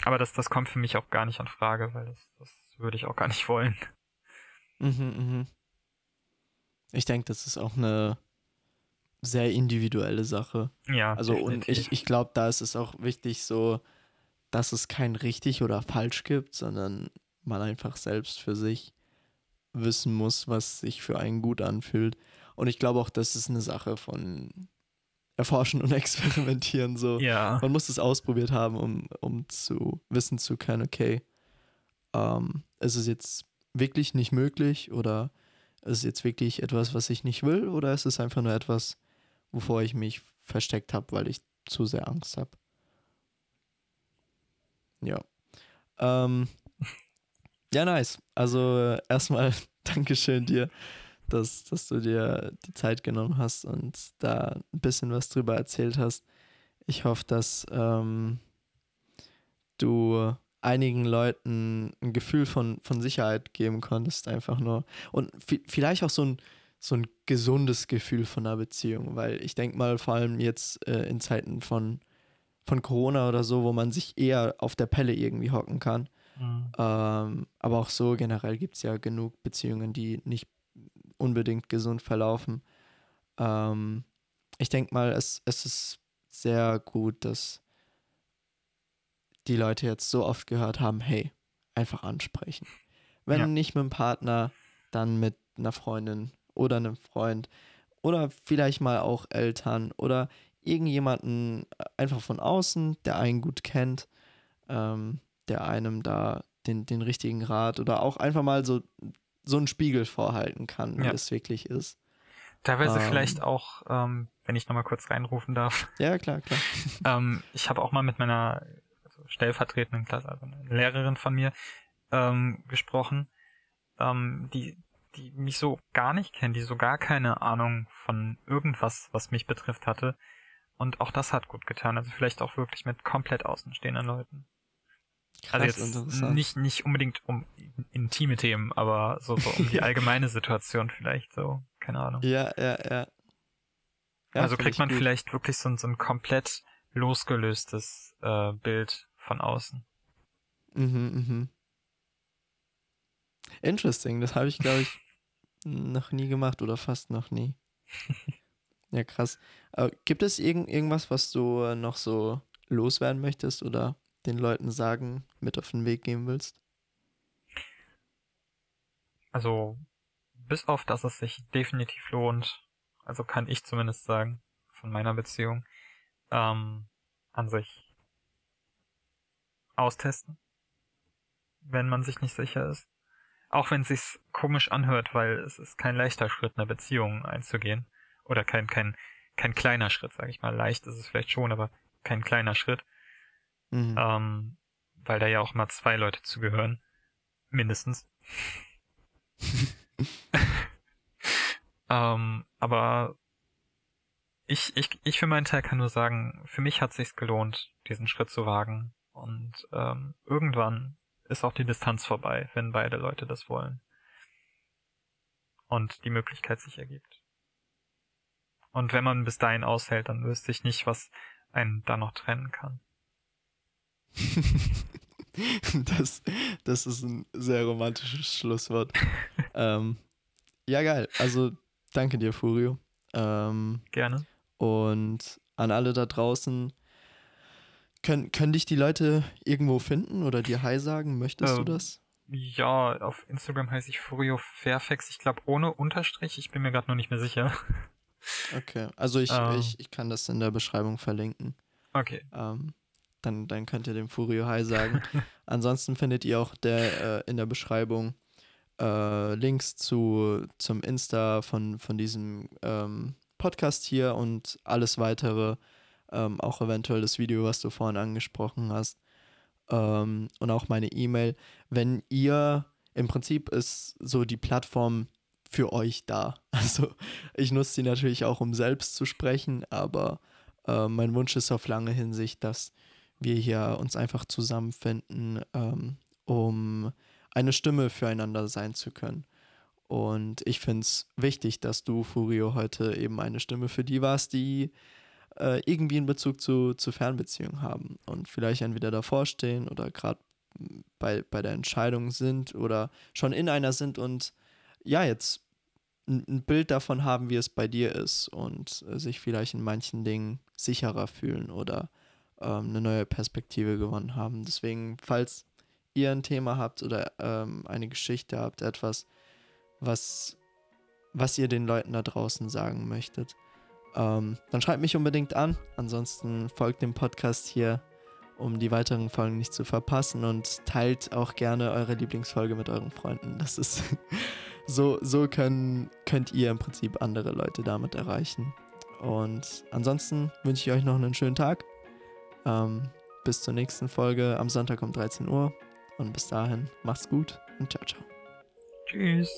Aber das, das kommt für mich auch gar nicht an Frage, weil das, das würde ich auch gar nicht wollen. Mhm, mhm. Ich denke, das ist auch eine sehr individuelle Sache. Ja. Also definitiv. und ich, ich glaube, da ist es auch wichtig, so, dass es kein richtig oder falsch gibt, sondern man einfach selbst für sich wissen muss, was sich für einen gut anfühlt. Und ich glaube auch, das ist eine Sache von Erforschen und Experimentieren. So. Ja. Man muss es ausprobiert haben, um, um zu wissen zu können, okay, ähm, ist es jetzt wirklich nicht möglich oder ist es jetzt wirklich etwas, was ich nicht will oder ist es einfach nur etwas, wovor ich mich versteckt habe, weil ich zu sehr Angst habe? Ja. Ähm, ja, nice. Also erstmal Dankeschön dir, dass, dass du dir die Zeit genommen hast und da ein bisschen was drüber erzählt hast. Ich hoffe, dass ähm, du einigen Leuten ein Gefühl von, von Sicherheit geben konntest, einfach nur. Und vielleicht auch so ein, so ein gesundes Gefühl von einer Beziehung, weil ich denke mal, vor allem jetzt äh, in Zeiten von, von Corona oder so, wo man sich eher auf der Pelle irgendwie hocken kann. Mhm. Ähm, aber auch so generell gibt es ja genug Beziehungen, die nicht unbedingt gesund verlaufen. Ähm, ich denke mal, es, es ist sehr gut, dass die Leute jetzt so oft gehört haben, hey, einfach ansprechen. Wenn ja. nicht mit dem Partner, dann mit einer Freundin oder einem Freund oder vielleicht mal auch Eltern oder irgendjemanden einfach von außen, der einen gut kennt, ähm, der einem da den, den richtigen Rat oder auch einfach mal so, so einen Spiegel vorhalten kann, wie ja. es wirklich ist. Teilweise ähm, vielleicht auch, ähm, wenn ich nochmal kurz reinrufen darf. Ja, klar, klar. ähm, ich habe auch mal mit meiner also stellvertretenden Klasse, also eine Lehrerin von mir, ähm, gesprochen, ähm, die, die mich so gar nicht kennt, die so gar keine Ahnung von irgendwas, was mich betrifft hatte. Und auch das hat gut getan. Also vielleicht auch wirklich mit komplett außenstehenden Leuten. Also Krass, also jetzt nicht, nicht unbedingt um intime Themen, aber so, so um die allgemeine Situation vielleicht so. Keine Ahnung. Ja, ja, ja. ja also kriegt man gut. vielleicht wirklich so, so ein komplett losgelöstes äh, Bild von außen. Mhm, mhm. Interesting, das habe ich, glaube ich, noch nie gemacht oder fast noch nie. ja, krass. Aber gibt es irgend, irgendwas, was du noch so loswerden möchtest oder den Leuten sagen, mit auf den Weg geben willst? Also, bis auf, dass es sich definitiv lohnt, also kann ich zumindest sagen, von meiner Beziehung, ähm, an sich austesten, wenn man sich nicht sicher ist. Auch wenn es sich komisch anhört, weil es ist kein leichter Schritt, eine Beziehung einzugehen. Oder kein, kein, kein kleiner Schritt, sag ich mal. Leicht ist es vielleicht schon, aber kein kleiner Schritt. Mhm. Ähm, weil da ja auch mal zwei Leute zugehören. Mindestens. ähm, aber ich, ich, ich für meinen Teil kann nur sagen, für mich hat es sich gelohnt, diesen Schritt zu wagen. Und ähm, irgendwann ist auch die Distanz vorbei, wenn beide Leute das wollen. Und die Möglichkeit sich ergibt. Und wenn man bis dahin aushält, dann wüsste ich nicht, was einen da noch trennen kann. das, das ist ein sehr romantisches Schlusswort. ähm, ja, geil. Also danke dir, Furio. Ähm, Gerne. Und an alle da draußen, können, können dich die Leute irgendwo finden oder dir Hi sagen? Möchtest ähm, du das? Ja, auf Instagram heiße ich Furio Fairfax. Ich glaube ohne Unterstrich. Ich bin mir gerade noch nicht mehr sicher. Okay, also ich, ähm, ich, ich kann das in der Beschreibung verlinken. Okay. Ähm, dann, dann könnt ihr dem Furio Hi sagen. Ansonsten findet ihr auch der, äh, in der Beschreibung äh, Links zu, zum Insta von, von diesem ähm, Podcast hier und alles weitere, ähm, auch eventuell das Video, was du vorhin angesprochen hast ähm, und auch meine E-Mail. Wenn ihr, im Prinzip ist so die Plattform für euch da. Also ich nutze sie natürlich auch, um selbst zu sprechen, aber äh, mein Wunsch ist auf lange Hinsicht, dass wir hier uns einfach zusammenfinden, ähm, um eine Stimme füreinander sein zu können. Und ich finde es wichtig, dass du, Furio, heute eben eine Stimme für die warst, die äh, irgendwie einen Bezug zu, zu Fernbeziehungen haben und vielleicht entweder davor stehen oder gerade bei, bei der Entscheidung sind oder schon in einer sind und ja, jetzt ein, ein Bild davon haben, wie es bei dir ist und äh, sich vielleicht in manchen Dingen sicherer fühlen oder ähm, eine neue Perspektive gewonnen haben. Deswegen, falls ihr ein Thema habt oder ähm, eine Geschichte habt, etwas, was, was ihr den Leuten da draußen sagen möchtet, ähm, dann schreibt mich unbedingt an. Ansonsten folgt dem Podcast hier, um die weiteren Folgen nicht zu verpassen und teilt auch gerne eure Lieblingsfolge mit euren Freunden. Das ist so, so können, könnt ihr im Prinzip andere Leute damit erreichen. Und ansonsten wünsche ich euch noch einen schönen Tag. Ähm, bis zur nächsten Folge am Sonntag um 13 Uhr. Und bis dahin, macht's gut und ciao, ciao. Tschüss.